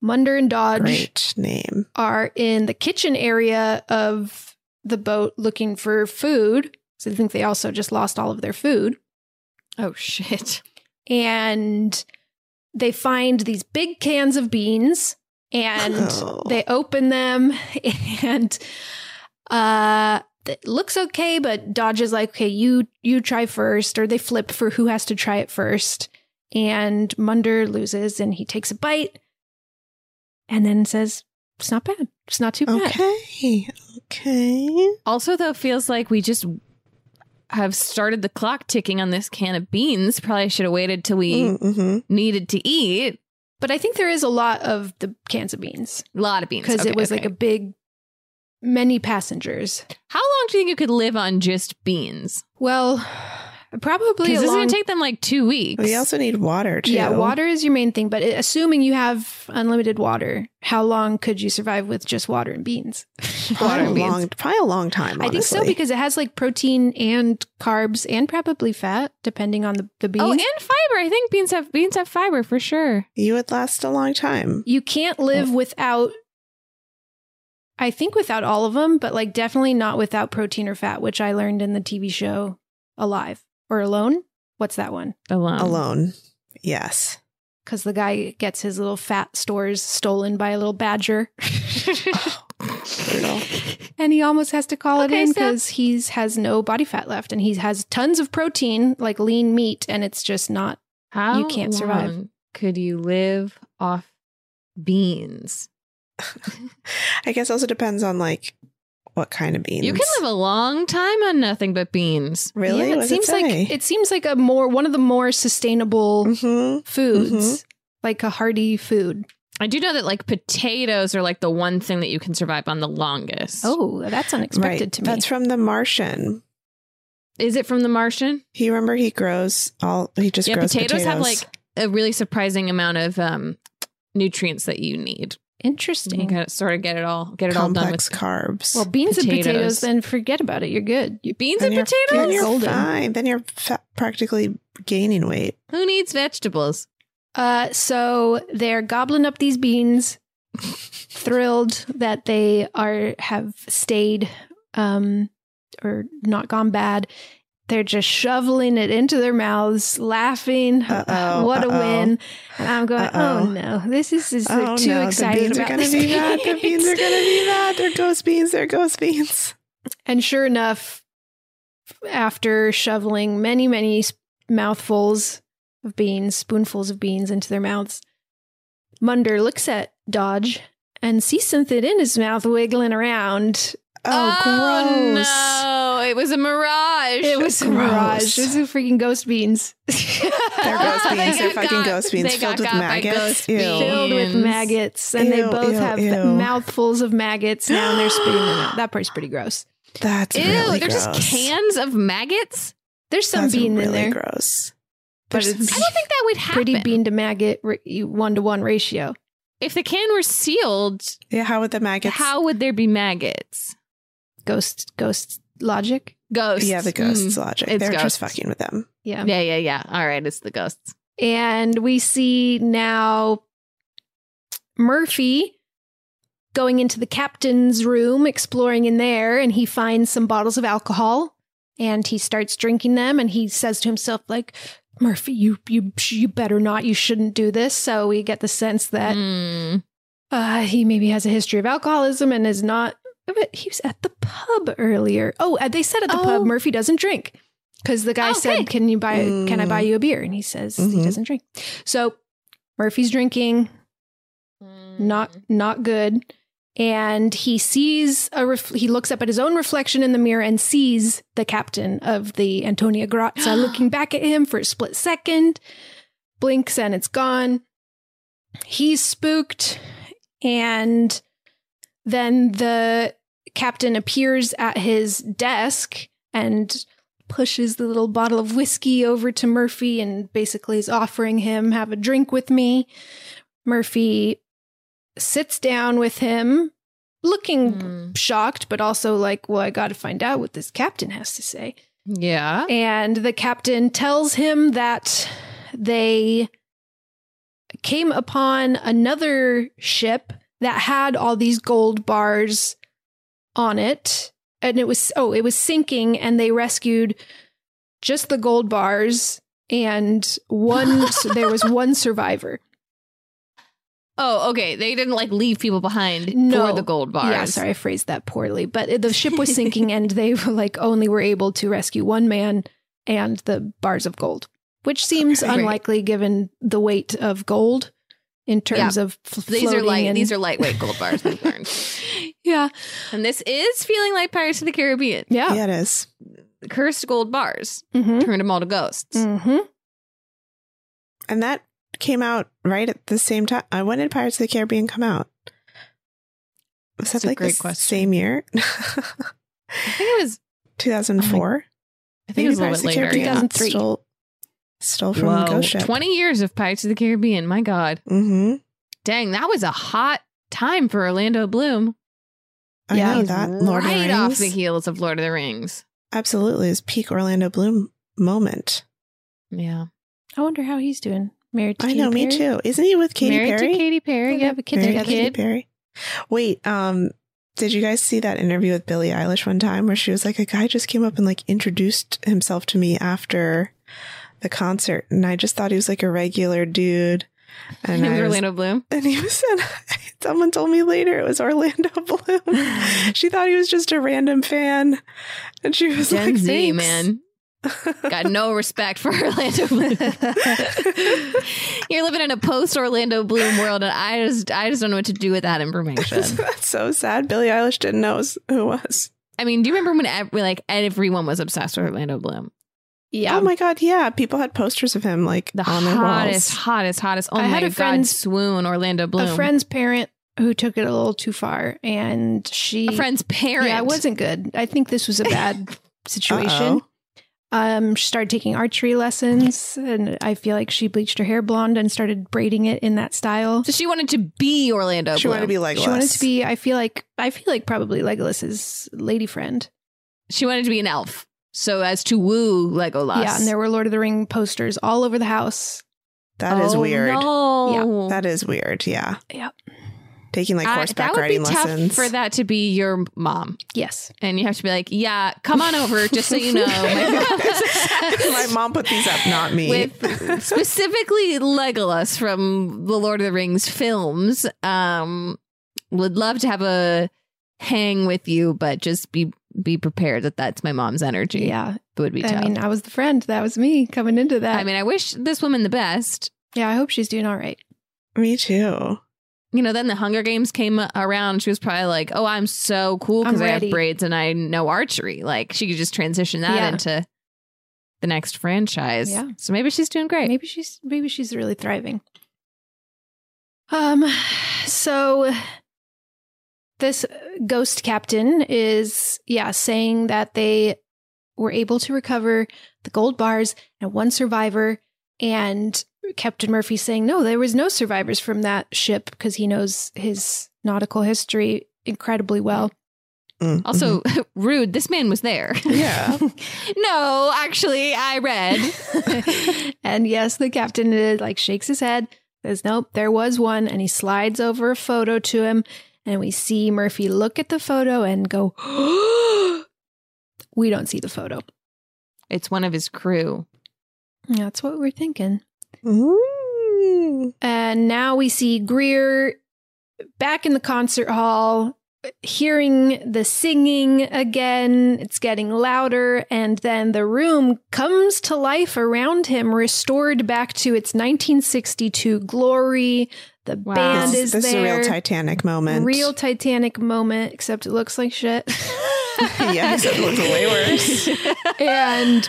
Munder and Dodge Great name. are in the kitchen area of the boat looking for food. So I think they also just lost all of their food. Oh shit. And they find these big cans of beans and Oh. they open them and uh it looks okay but dodge is like okay you you try first or they flip for who has to try it first and munder loses and he takes a bite and then says it's not bad it's not too bad Okay. Okay. Also, though, feels like we just have started the clock ticking on this can of beans. Probably should have waited till we Mm-hmm. needed to eat. but i think there is a lot of the cans of beans A lot of beans because Okay, it was okay. like a big many passengers How long do you think you could live on just beans? well probably Because a this is going to take them like two weeks. We also need water too. Yeah, water is your main thing, but it- assuming you have unlimited water, how long could you survive with just water and beans? Probably and a beans. long, probably a long time. I think so because it has like protein and carbs and probably fat, depending on the, the bean. Oh, and fiber. I think beans have beans have fiber for sure. you would last a long time. you can't live oh. without, I think without all of them, but like definitely not without protein or fat, which I learned in the TV show Alive or Alone. What's that one? Alone. Alone. Yes. Because the guy gets his little fat stores stolen by a little badger. Brutal. and he almost has to call Okay, it in so- because he has no body fat left and he has tons of protein like lean meat and it's just not How You can't survive. Could you live off beans? I guess also depends on like what kind of beans. You can live a long time on nothing but beans. Really? Yeah, it seems say? like it seems like a more one of the more sustainable Mhm. foods Mhm. like a hearty food I do know that like potatoes are like the one thing that you can survive on the longest. oh that's unexpected Right. to me That's from The Martian. is it from The Martian? He remember he grows all. He just yeah, grows potatoes, potatoes. have like a really surprising amount of um nutrients that you need. You interesting can sort of get it all get it all done with carbs. well beans and potatoes. potatoes then forget about it you're good You- beans Then and you're- potatoes. Then you're Golden. fine. Then you're fa- practically gaining weight. Who needs vegetables? Uh, so they're gobbling up these beans, thrilled that they are have stayed, um, or not gone bad. They're just shoveling it into their mouths, laughing. Uh-oh, what a uh-oh. win! And I'm going, Uh-oh. oh no, this is, is oh too no! excited the beans are gonna be bad. The beans. are gonna be bad. They're ghost beans. They're ghost beans. And sure enough, after shoveling many, many mouthfuls of beans, spoonfuls of beans into their mouths, Munder looks at Dodge and sees something in his mouth wiggling around. Oh, oh, gross! no! It was a mirage. It was a mirage. It was a freaking ghost beans. They're ghost beans. They're fucking got- ghost beans they filled with maggots. ghost Ew. beans. Filled with maggots, and they both ew, have ew. mouthfuls of maggots now, and they're spitting them out. That part's pretty gross. That's Ew, really they're gross. just cans of maggots. There's some That's bean really in there, gross. but it's I don't think that would happen. pretty bean to maggot one to one ratio. If the can were sealed, Yeah, how would the maggots? how would there be maggots? Ghost, ghost logic. Ghosts. Yeah, the ghosts Mm, logic. it's They're ghosts. just fucking with them. Yeah. Yeah, yeah, yeah. All right, it's the ghosts. And we see now Murphy going into the captain's room, exploring in there, and he finds some bottles of alcohol and he starts drinking them and he says to himself, like, Murphy, you you you better not. You shouldn't do this. So we get the sense that Mm. uh, he maybe has a history of alcoholism and is not. But he was at the pub earlier. Oh, uh, they said at the pub Oh. Murphy doesn't drink because the guy said, "Can you buy? Can I buy you a beer?" And he says he Mhm. doesn't drink. So Murphy's drinking, not not good. And he sees a ref- he looks up at his own reflection in the mirror and sees the captain of the Antonia Graza looking back at him for a split second. Blinks and it's gone. He's spooked and then the captain appears at his desk and pushes the little bottle of whiskey over to Murphy and basically is offering him have a drink with me. Murphy sits down with him, looking hmm. shocked, but also like, well, I got to find out what this captain has to say. Yeah. And the captain tells him that they came upon another ship that had all these gold bars on it. And it was, oh, it was sinking, and they rescued just the gold bars, and one, there was one survivor. Oh, okay. They didn't like leave people behind No. for the gold bars. Yeah, sorry, I phrased that poorly. But the ship was sinking, and they were like only were able to rescue one man and the bars of gold, which seems Okay. unlikely given the weight of gold in terms Yeah. of f- These are light. and- These are lightweight gold bars. We've learned. yeah, and this is feeling like Pirates of the Caribbean. Yeah, Yeah, it is. Cursed gold bars Mhm. turned them all to ghosts. Mm-hmm. And that came out right at the same time. Uh, when did Pirates of the Caribbean come out? Was That's that like great the question. same year? I think it was. 2004? I think it was a little bit later. Caribbean Yeah. Stole, stole from Whoa. Ghost Ship. Twenty years of Pirates of the Caribbean. My God. Mm-hmm. Dang, that was a hot time for Orlando Bloom. I Yeah, know that. Lord of the right Rings. off the heels of Lord of the Rings. Absolutely. His peak Orlando Bloom moment. Yeah. I wonder how he's doing. Married to I know, Katy me too. Isn't he with Katy Married Perry? to Katy Perry. Yeah, they have a kid Married together. Katy Kid. Perry. Wait, um, did you guys see that interview with Billie Eilish one time where she was like, a guy just came up and like introduced himself to me after the concert, and I just thought he was like a regular dude. And It was Orlando Bloom. and he was someone told me later it was Orlando Bloom. she thought he was just a random fan. And she was Gen like, Z, "Thanks." man. Got no respect for Orlando Bloom. You're living in a post Orlando Bloom world, and I just I just don't know what to do with that information. That's so sad. Billie Eilish didn't know who was. I mean, do you remember when like everyone was obsessed with Orlando Bloom? Yeah. Oh my god, yeah. People had posters of him like The on their hottest, walls. hottest, hottest. Oh I my had a god, friend- swoon Orlando Bloom. A friend's parent who took it a little too far, and she a friend's parent. Yeah, it wasn't good. I think this was a bad situation. Uh-oh. Um, she started taking archery lessons, and I feel like she bleached her hair blonde and started braiding it in that style. So she wanted to be Orlando. She Bloom. wanted to be Legolas. She wanted to be. I feel like. I feel like probably Legolas's lady friend. She wanted to be an elf, so as to woo Legolas. Yeah, and there were Lord of the Ring posters all over the house. That is Oh, weird. No. That is weird. Yeah. Yep. Taking like I- horseback that would be riding tough lessons. for that to be your mom, Yes. and you have to be like, "Yeah, come on over, just so you know." My mom My mom put these up, not me. with specifically Legolas from the Lord of the Rings films. Um, would love to have a hang with you, but just be be prepared that that's my mom's energy. Yeah. it would be tough. I mean, I was the friend. That was me coming into that. I mean, I wish this woman the best. yeah. I hope she's doing all right. me too. You know, then the Hunger Games came around. She was probably like, "Oh, I'm so cool because I'm have ready. braids and I know archery." Like she could just transition that Yeah. into the next franchise. Yeah. So maybe she's doing great. Maybe she's maybe she's really thriving. Um so this ghost captain is yeah saying that they were able to recover the gold bars and one survivor and Captain Murphy saying no there was no survivors from that ship because he knows his nautical history incredibly well Mm, Also, rude. This man was there. Yeah. no, actually, I read. and yes, the captain uh, like shakes his head, says, Nope, there was one. And he slides over a photo to him. And we see Murphy look at the photo and go, We don't see the photo. It's one of his crew. That's what we're thinking. Ooh. And now we see Greer back in the concert hall, hearing the singing again. It's getting louder, and then the room comes to life around him, restored back to its 1962 glory. The band This- is this is a real Titanic moment. Real Titanic moment, except it looks like shit. yes, it looks way worse. and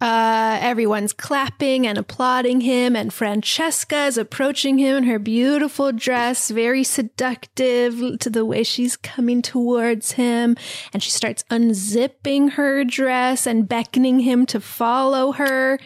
uh, everyone's clapping and applauding him, and Francesca is approaching him in her beautiful dress, very seductive to the way she's coming towards him. And she starts unzipping her dress and beckoning him to follow her.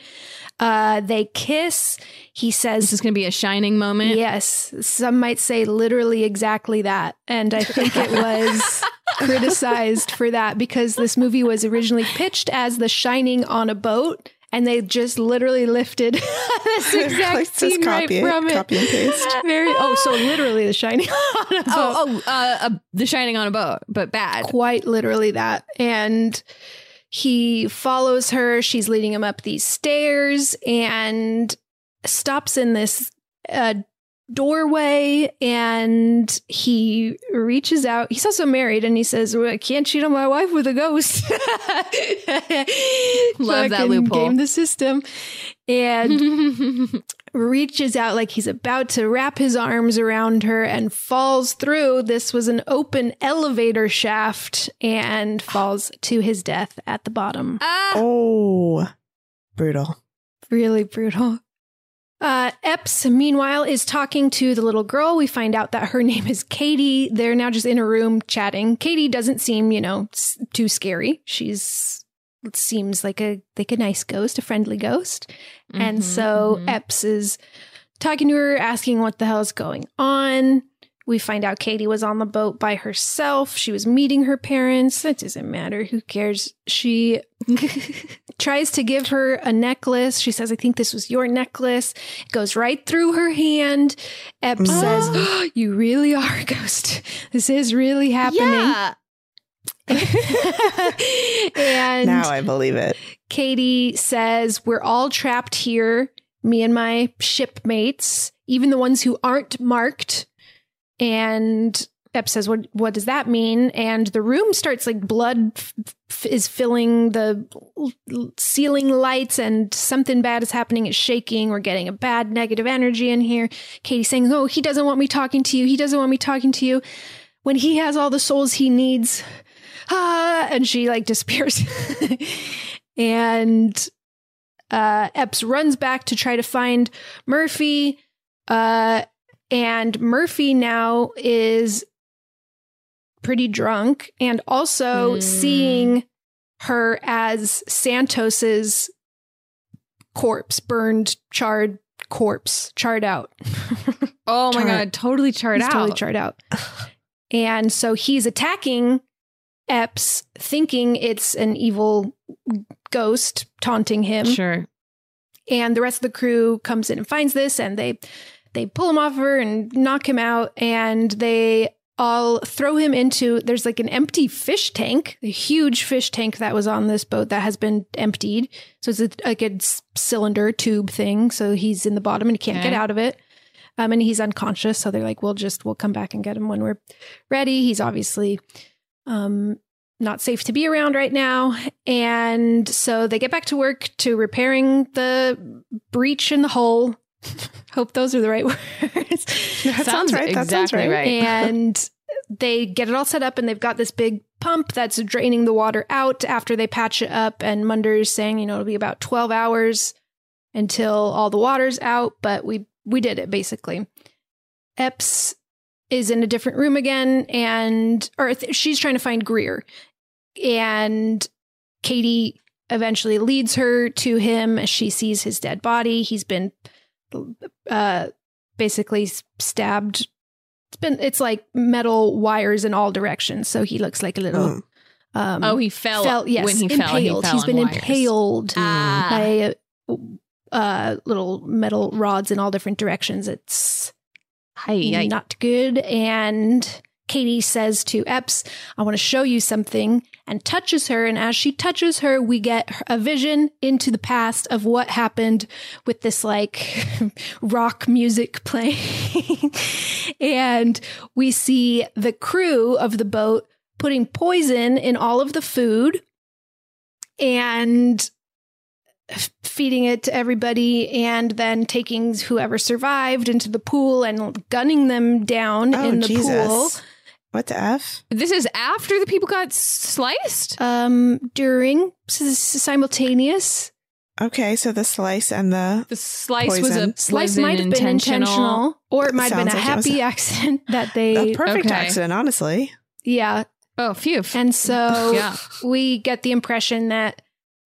Uh, they kiss. He says, This is going to be a shining moment. Yes, some might say literally exactly that. And I think it was criticized for that because this movie was originally pitched as The Shining on a boat. And they just literally lifted this exact Like, just scene copy right from it. copy and paste. Very oh, so literally The Shining on a boat. Oh, oh, uh, uh, The Shining on a boat, but bad. quite literally that. And he follows her. She's leading him up these stairs and stops in this uh, doorway. And he reaches out. He's also married and he says, well, I can't cheat on my wife with a ghost. Love that loophole. Game the system. And reaches out like he's about to wrap his arms around her and falls through. This was an open elevator shaft and falls to his death at the bottom. Oh, brutal. Really brutal. Uh, Epps, meanwhile, is talking to the little girl. We find out that her name is Katie. They're now just in a room chatting. Katie doesn't seem, you know, s- too scary. She's seems like a like a nice ghost, a friendly ghost. and Mhm, so mhm. Epps is talking to her, asking what the hell is going on. We find out Katie was on the boat by herself. She was meeting her parents. It doesn't matter. Who cares? She tries to give her a necklace. She says, I think this was your necklace. It goes right through her hand. Epps says, "Oh, You really are a ghost. This is really happening. Yeah. And now I believe it. Katie says, We're all trapped here, me and my shipmates, even the ones who aren't marked. And Ep says, What what does that mean? And the room starts like blood f- f- is filling the l- l- ceiling lights, and something bad is happening. It's shaking. We're getting a bad negative energy in here. Katie saying, Oh, he doesn't want me talking to you. He doesn't want me talking to you. When he has all the souls he needs. Ah, and she like disappears. and uh Epps runs back to try to find Murphy. Uh and Murphy now is pretty drunk and also Hmm. seeing her as Santos's corpse, burned, charred corpse, charred out. Oh my Chart. god, totally charred He's out. Totally charred out. and so he's attacking Epps, thinking it's an evil ghost taunting him. Sure. And the rest of the crew comes in and finds this, and they they pull him off her and knock him out, and they all throw him into there's like an empty fish tank, a huge fish tank that was on this boat that has been emptied. So it's a, like a cylinder tube thing. So he's in the bottom and he can't get out of it. Um, and he's unconscious. So they're like, we'll just we'll come back and get him when we're ready. He's obviously um not safe to be around right now. And so they get back to work to repairing the breach in the hull. Hope those are the right words. That sounds right. That sounds right. right. and they get it all set up and they've got this big pump that's draining the water out after they patch it up. And Munder's saying, you know, it'll be about 12 hours until all the water's out, but we we did it basically. Epps is in a different room again and or th- she's trying to find Greer. And Katie eventually leads her to him as she sees his dead body. He's been uh basically stabbed it's been it's like metal wires in all directions. So he looks like a little. Mm. Um, Oh, he fell yes, when he fell, he impaled. fell He's on been wires. impaled Ah. by uh, little metal rods in all different directions. It's Hi, not good. And Katie says to Epps, I want to show you something, and touches her. And as she touches her, we get a vision into the past of what happened with this like rock music playing. and we see the crew of the boat putting poison in all of the food and feeding it to everybody and then taking whoever survived into the pool and gunning them down Oh, in the Jesus. pool. What the F? This is after the people got sliced? Um, during s- s- simultaneous. Okay, so the slice and the The slice was a Slice was might have been intentional, or it might have been a like happy a- accident that they. a perfect Okay. accident, honestly. yeah, Oh, phew. and so Yeah. we get the impression that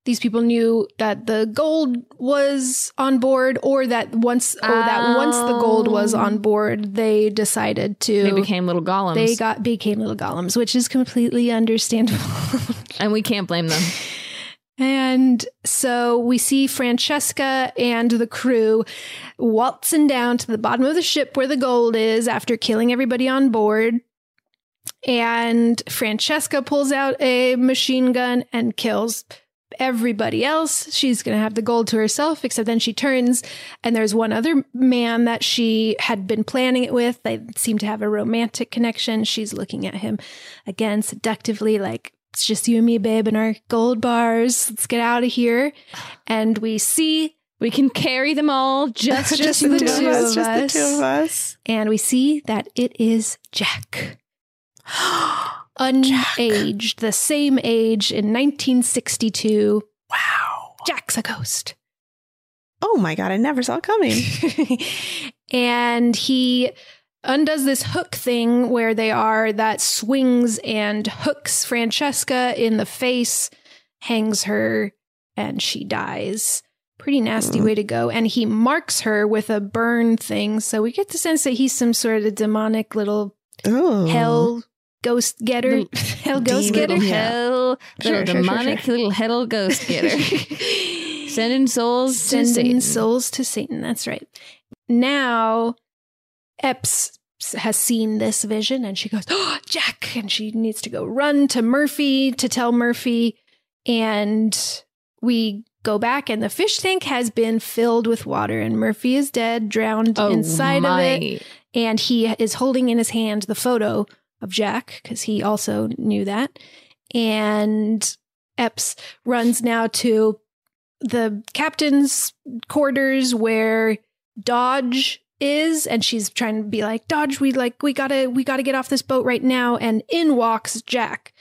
these people knew that the gold was on board, or that once, or that once the gold was Oh. on board, they decided to. They became little Gollums. They got became little Gollums, which is completely understandable. and we can't blame them. And so we see Francesca and the crew waltzing down to the bottom of the ship where the gold is after killing everybody on board. And Francesca pulls out a machine gun and kills everybody else. She's going to have the gold to herself, except then she turns and there's one other man that she had been planning it with. They seem to have a romantic connection. She's looking at him again seductively, like, it's just you and me, babe, and our gold bars. Let's get out of here. And we see We can carry them all just, Just the the two of us. of Just the two of us. and we see that it is Jack. Unaged, the same age in 1962. Wow. Jack's a ghost. Oh my god, I never saw it coming. and he undoes this hook thing where they are that swings and hooks Francesca in the face, hangs her, and she dies. Pretty nasty mm. way to go. And he marks her with a burn thing. So we get the sense that he's some sort of demonic little Oh. hell ghost getter. hell ghost demon, getter. yeah. Hell, Sure, little sure, sure, demonic sure. little hell ghost getter. Sending souls to Sending Satan. souls to Satan. That's right. Now, Epps has seen this vision and she goes, oh, Jack. And she needs to go run to Murphy to tell Murphy. And we go back, and the fish tank has been filled with water, and Murphy is dead, drowned Oh, inside my. of it. And he is holding in his hand the photo of Jack because he also knew that. And Epps runs now to the captain's quarters where Dodge is and she's trying to be like Dodge we like we got to we got to get off this boat right now. And in walks Jack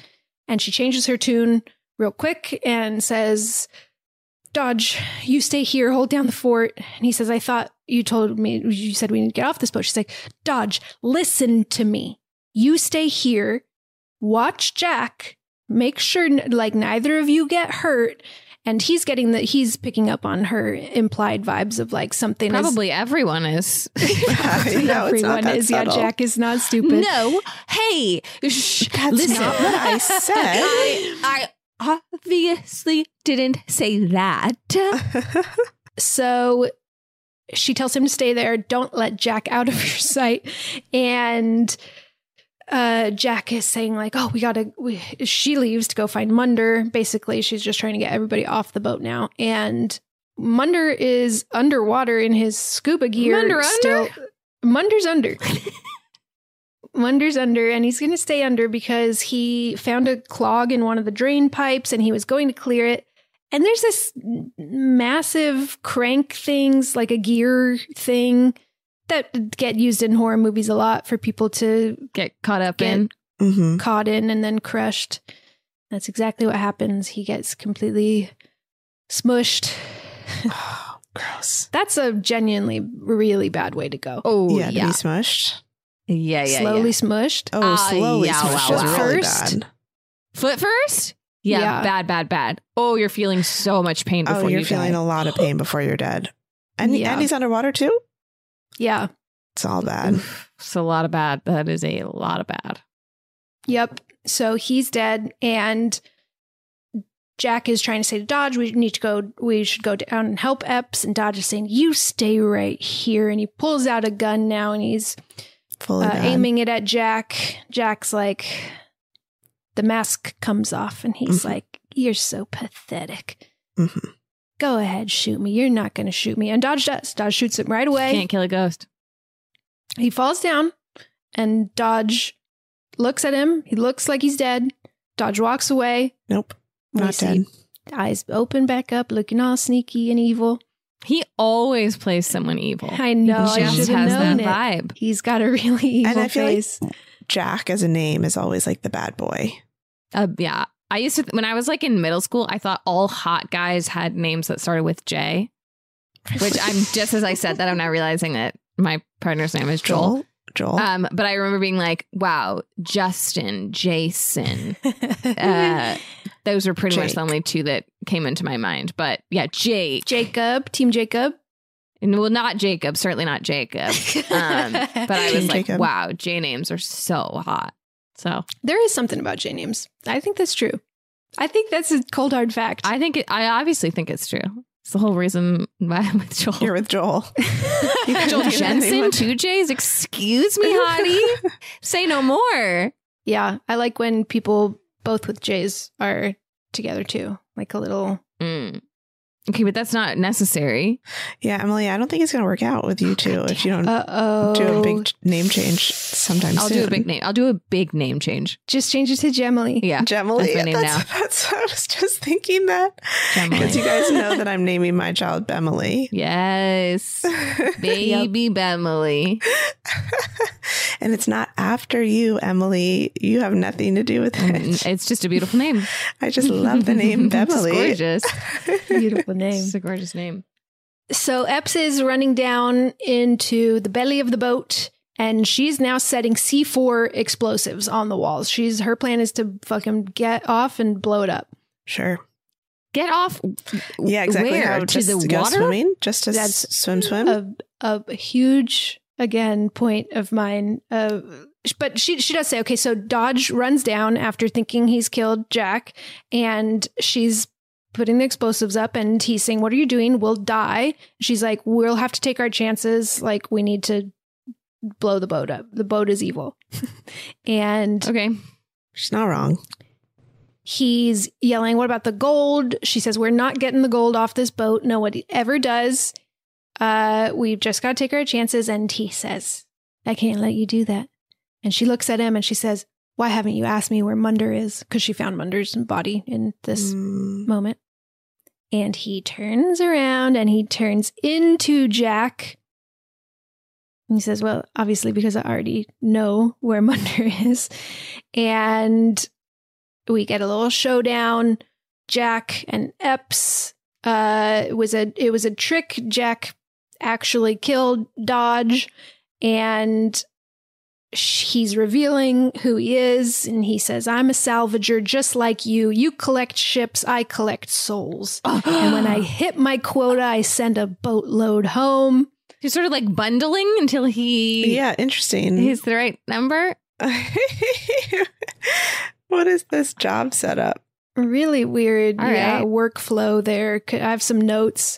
and she changes her tune real quick and says Dodge you stay here hold down the fort. And he says I thought you told me you said we need to get off this boat. She's like Dodge listen to me you stay here watch Jack make sure like neither of you get hurt and he's getting that he's picking up on her implied vibes of like something is- Probably everyone is. no, it's not everyone that is yeah jack is not stupid No, hey, shh, That's listen. not what I said. I, I obviously didn't say that. so she tells him to stay there don't let jack out of your sight and uh jack is saying like oh we gotta we, she leaves to go find munder. Basically she's just trying to get everybody off the boat now. And munder is underwater in his scuba gear Munder still. Under? munder's under. Munder's under, and he's to stay under because he found a clog in one of the drain pipes and he was going to clear it. And there's this massive crank things, like a gear thing, that get used in horror movies a lot for people to Get caught up Get- in. Mm-hmm. caught in and then crushed. That's exactly what happens. He gets completely smushed. Oh, gross. That's a genuinely really bad way to go. Oh, yeah, yeah. to be smushed. Yeah, yeah, Slowly yeah. smushed. Oh, Ah, slowly yeah, smushed wow, wow. really First, bad. Foot first? Yeah, Yeah. bad, bad, bad. Oh, you're feeling so much pain before Oh, you're you feeling die. a lot of pain before you're dead. And, Yeah. and he's underwater too? Yeah. It's all bad. It's a lot of bad. That is a lot of bad. Yep. So he's dead, and Jack is trying to say to Dodge, "We need to go. We should go down and help Epps." And Dodge is saying, "You stay right here." And he pulls out a gun now, and he's Fully uh, aiming it at Jack. Jack's like, the mask comes off, and he's Mhm. like, "You're so pathetic. Mhm. Go ahead, shoot me. You're not going to shoot me." And Dodge does. Dodge shoots him right away. Can't kill a ghost. He falls down, and Dodge looks at him. He looks like he's dead. Dodge walks away. Nope. We Not see dead. Eyes open back up, looking all sneaky and evil. He always plays someone evil. I know. He just should has known that it. vibe. He's got a really evil And I feel face. like Jack as a name is always like the bad boy. Uh, yeah. I used to, when I was like in middle school, I thought all hot guys had names that started with J, which I'm just as I said that, I'm now realizing that my partner's name is Joel. Joel. Joel. Um, but I remember being like, wow, Justin, Jason. Uh, those were pretty much the only two that came into my mind. But yeah, Jake. Jacob, Team Jacob. And well, not Jacob, certainly not Jacob. Um, but I was Team like, Jacob. wow, J names are so hot. So There is something about J names. I think that's true. I think that's a cold hard fact. I think it, I obviously think it's true. It's the whole reason why I'm with Joel. You're with Joel. Joel Jensen, two J's. Excuse me, hottie. Say no more. yeah, I like when people both with J's are together too. Like a little. Mm. Okay, but that's not necessary. Yeah, Emily, I don't think it's going to work out with you two if you don't Uh oh. do a big name change sometime I'll soon. do a big name. I'll do a big name change. Just change it to Gemily. Yeah, Gemily. That's my name that's, now. that's- I was just thinking that. Because you guys know that I'm naming my child Bemily. Yes, baby Bemily. and it's not after you, Emily. You have nothing to do with it. Mm, It's just a beautiful name. I just love the name It's Bemily. gorgeous. Beautiful name. It's a gorgeous name. So Epps is running down into the belly of the boat and she's now setting C4 explosives on the walls. She's her plan is to fucking get off and blow it up. Sure. Get off. Yeah, exactly. Where? How to the to go water? swimming? Just to That's s- swim, swim? A, a huge again point of mine. Uh, but she she does say okay. So Dodge runs down after thinking he's killed Jack, and she's putting the explosives up, and he's saying, "What are you doing? We'll die." She's like, "We'll have to take our chances. Like we need to." blow the boat up the boat is evil and Okay. She's not wrong. He's yelling, What about the gold? She says, We're not getting the gold off this boat. No one ever does. Uh, we've just got to take our chances. And he says, I can't let you do that. And she looks at him and she says, Why haven't you asked me where Munder is? Because she found Munder's body in this Mm, moment. And he turns around and he turns into Jack. And he says, Well, obviously, because I already know where Munder is. And we get a little showdown. Jack and Epps. Uh, it was a it was a trick. Jack actually killed Dodge, and he's revealing who he is. And he says, "I'm a salvager, just like you. You collect ships, I collect souls. and when I hit my quota, I send a boatload home." He's sort of like bundling until he yeah, interesting. he's the right number. what is this job setup? Really weird All yeah, right. workflow there. i have some notes.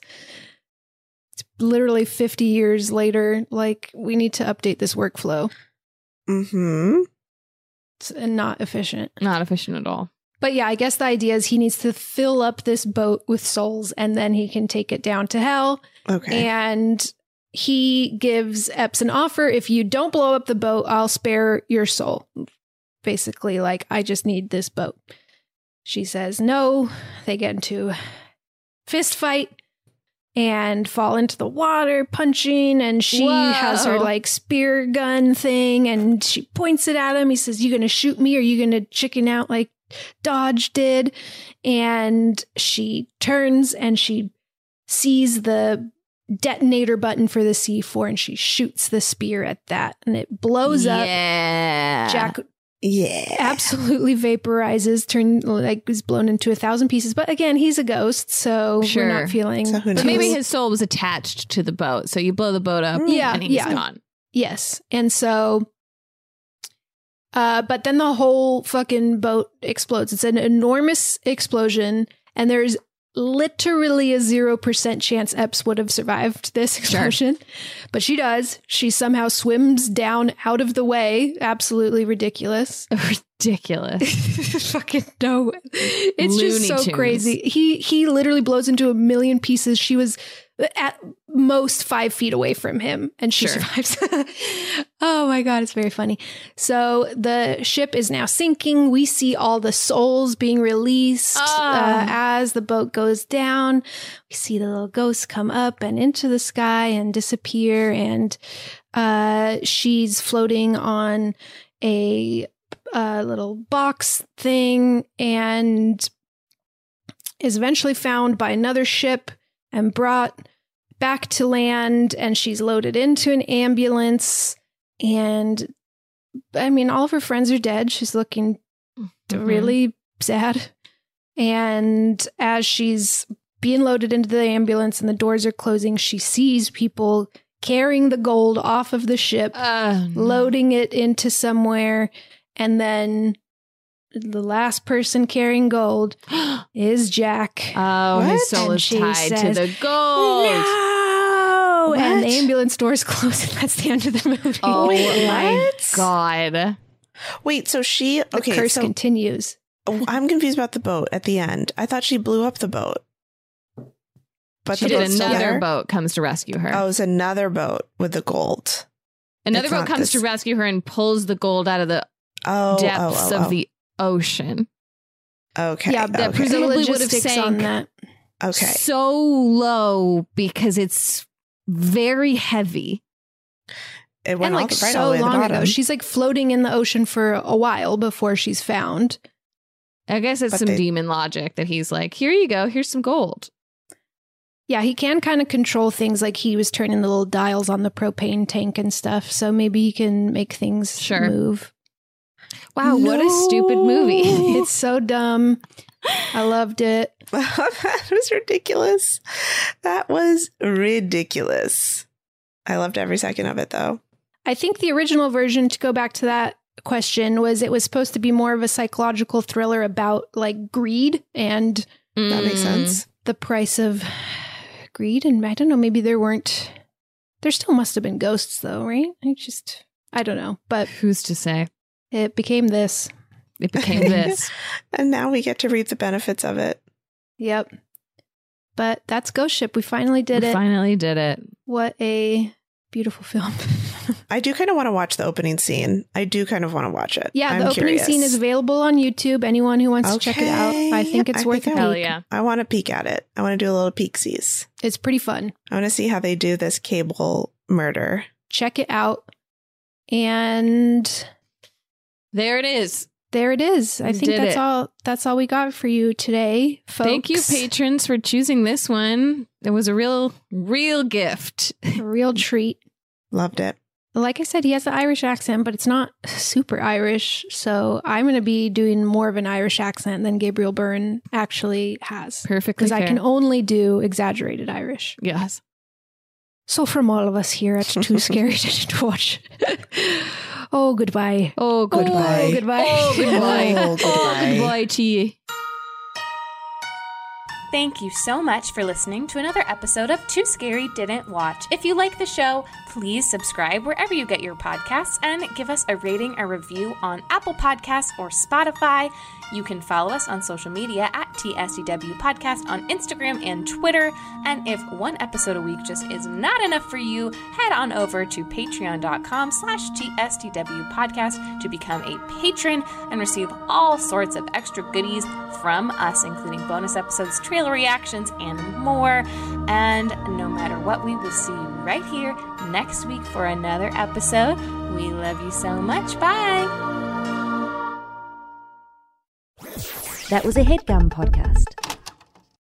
It's literally 50 years later. Like, we need to update this workflow. Mm-hmm. It's not efficient. Not efficient at all. But yeah, I guess the idea is he needs to fill up this boat with souls and then he can take it down to hell. Okay. And he gives Epps an offer if you don't blow up the boat, I'll spare your soul. Basically, like, I just need this boat. She says no. They get into fist fight and fall into the water, punching. And she Whoa. has her like spear gun thing and she points it at him. He says, You gonna shoot me or you gonna chicken out like Dodge did? And she turns and she sees the detonator button for the C4 and she shoots the spear at that and it blows up. Yeah. Jack Yeah. absolutely vaporizes, turn like is blown into a thousand pieces. But again, he's a ghost, so Sure. we're not feeling. So But maybe his soul was attached to the boat. So you blow the boat up Yeah, and he's yeah. gone. Yes. And so uh but then the whole fucking boat explodes. It's an enormous explosion and there's literally a 0% chance Epps would have survived this explosion. But she does. She somehow swims down out of the way. Absolutely ridiculous. Ridiculous. fucking no. It's just so Tunes. crazy. He he literally blows into a million pieces. She was at most five feet away from him, and she Sure. survives. oh my god, it's very funny. So the ship is now sinking. We see all the souls being released Ah. uh, as the boat goes down. We see the little ghosts come up and into the sky and disappear, and uh, she's floating on a uh, little box thing and is eventually found by another ship and brought back to land and she's loaded into an ambulance and i mean all of her friends are dead she's looking Mhm. really sad and as she's being loaded into the ambulance and the doors are closing she sees people carrying the gold off of the ship Oh, no. loading it into somewhere and then the last person carrying gold is Jack. Oh, his soul is she tied to the gold. No! And the What? ambulance doors close, and that's the end of the movie. Oh Wait, my what? god. Wait, so she the okay? curse so continues. oh, I'm confused about the boat at the end. I thought she blew up the boat, but She the did another boat comes to rescue her. Oh, it's another boat with the gold. another it's boat not comes to rescue her and pulls the gold out of the Oh, oh, depths oh, of oh. the ocean. Okay, yeah, that okay. presumably would have logistics on sank. that. okay. So low because it's very heavy. It went And all like the, right so all the way to the long ago, she's like floating in the ocean for a while before she's found. I guess it's But some they- demon logic that he's like, here you go, here's some gold. Yeah, he can kind of control things like he was turning the little dials on the propane tank and stuff. So maybe he can make things Sure. move. Wow, what a stupid movie. It's so dumb. I loved it. that was ridiculous. That was ridiculous. I loved every second of it, though. I think the original version, to go back to that question, was it was supposed to be more of a psychological thriller about like greed and That makes Mm. sense. the price of greed. And I don't know, maybe there weren't, there still must have been ghosts though, right? I just, I don't know. But Who's to say? It became this. It became this. And now we get to reap the benefits of it. Yep. But that's Ghost Ship. We finally did We it. Finally did it. What a beautiful film. I do kind of want to watch the opening scene. I do kind of want to watch it. yeah, I'm the opening curious. scene is available on YouTube. Anyone who wants to check it out, I think it's I worth think a I- peek. yeah. I want to peek at it. I want to do a little peeksies. It's pretty fun. I want to see how they do this cable murder. Check it out. And There it is. there it is. I We think did that's it. all that's all we got for you today, folks. Thank you, patrons, for choosing this one. It was a real, real gift. A real treat. Loved it. Like I said, he has the Irish accent, but it's not super Irish. So I'm going to be doing more of an Irish accent than Gabriel Byrne actually has. Perfectly Because I can only do exaggerated Irish. Yes. So from all of us here at Too Scary to Watch. oh, goodbye. Oh, goodbye. Oh, goodbye. Oh, goodbye. Oh, Oh, goodbye. goodbye to you. Thank you so much for listening to another episode of Too Scary Didn't Watch. If you like the show, please subscribe wherever you get your podcasts and give us a rating or review on Apple Podcasts or Spotify. You can follow us on social media at TSDW Podcast on Instagram and Twitter. And if one episode a week just is not enough for you, head on over to patreon.com slash TSDW Podcast to become a patron and receive all sorts of extra goodies from us, including bonus episodes, trailer reactions, and more. And no matter what, we will see you right here next week for another episode. We love you so much. Bye. That was a headgum podcast.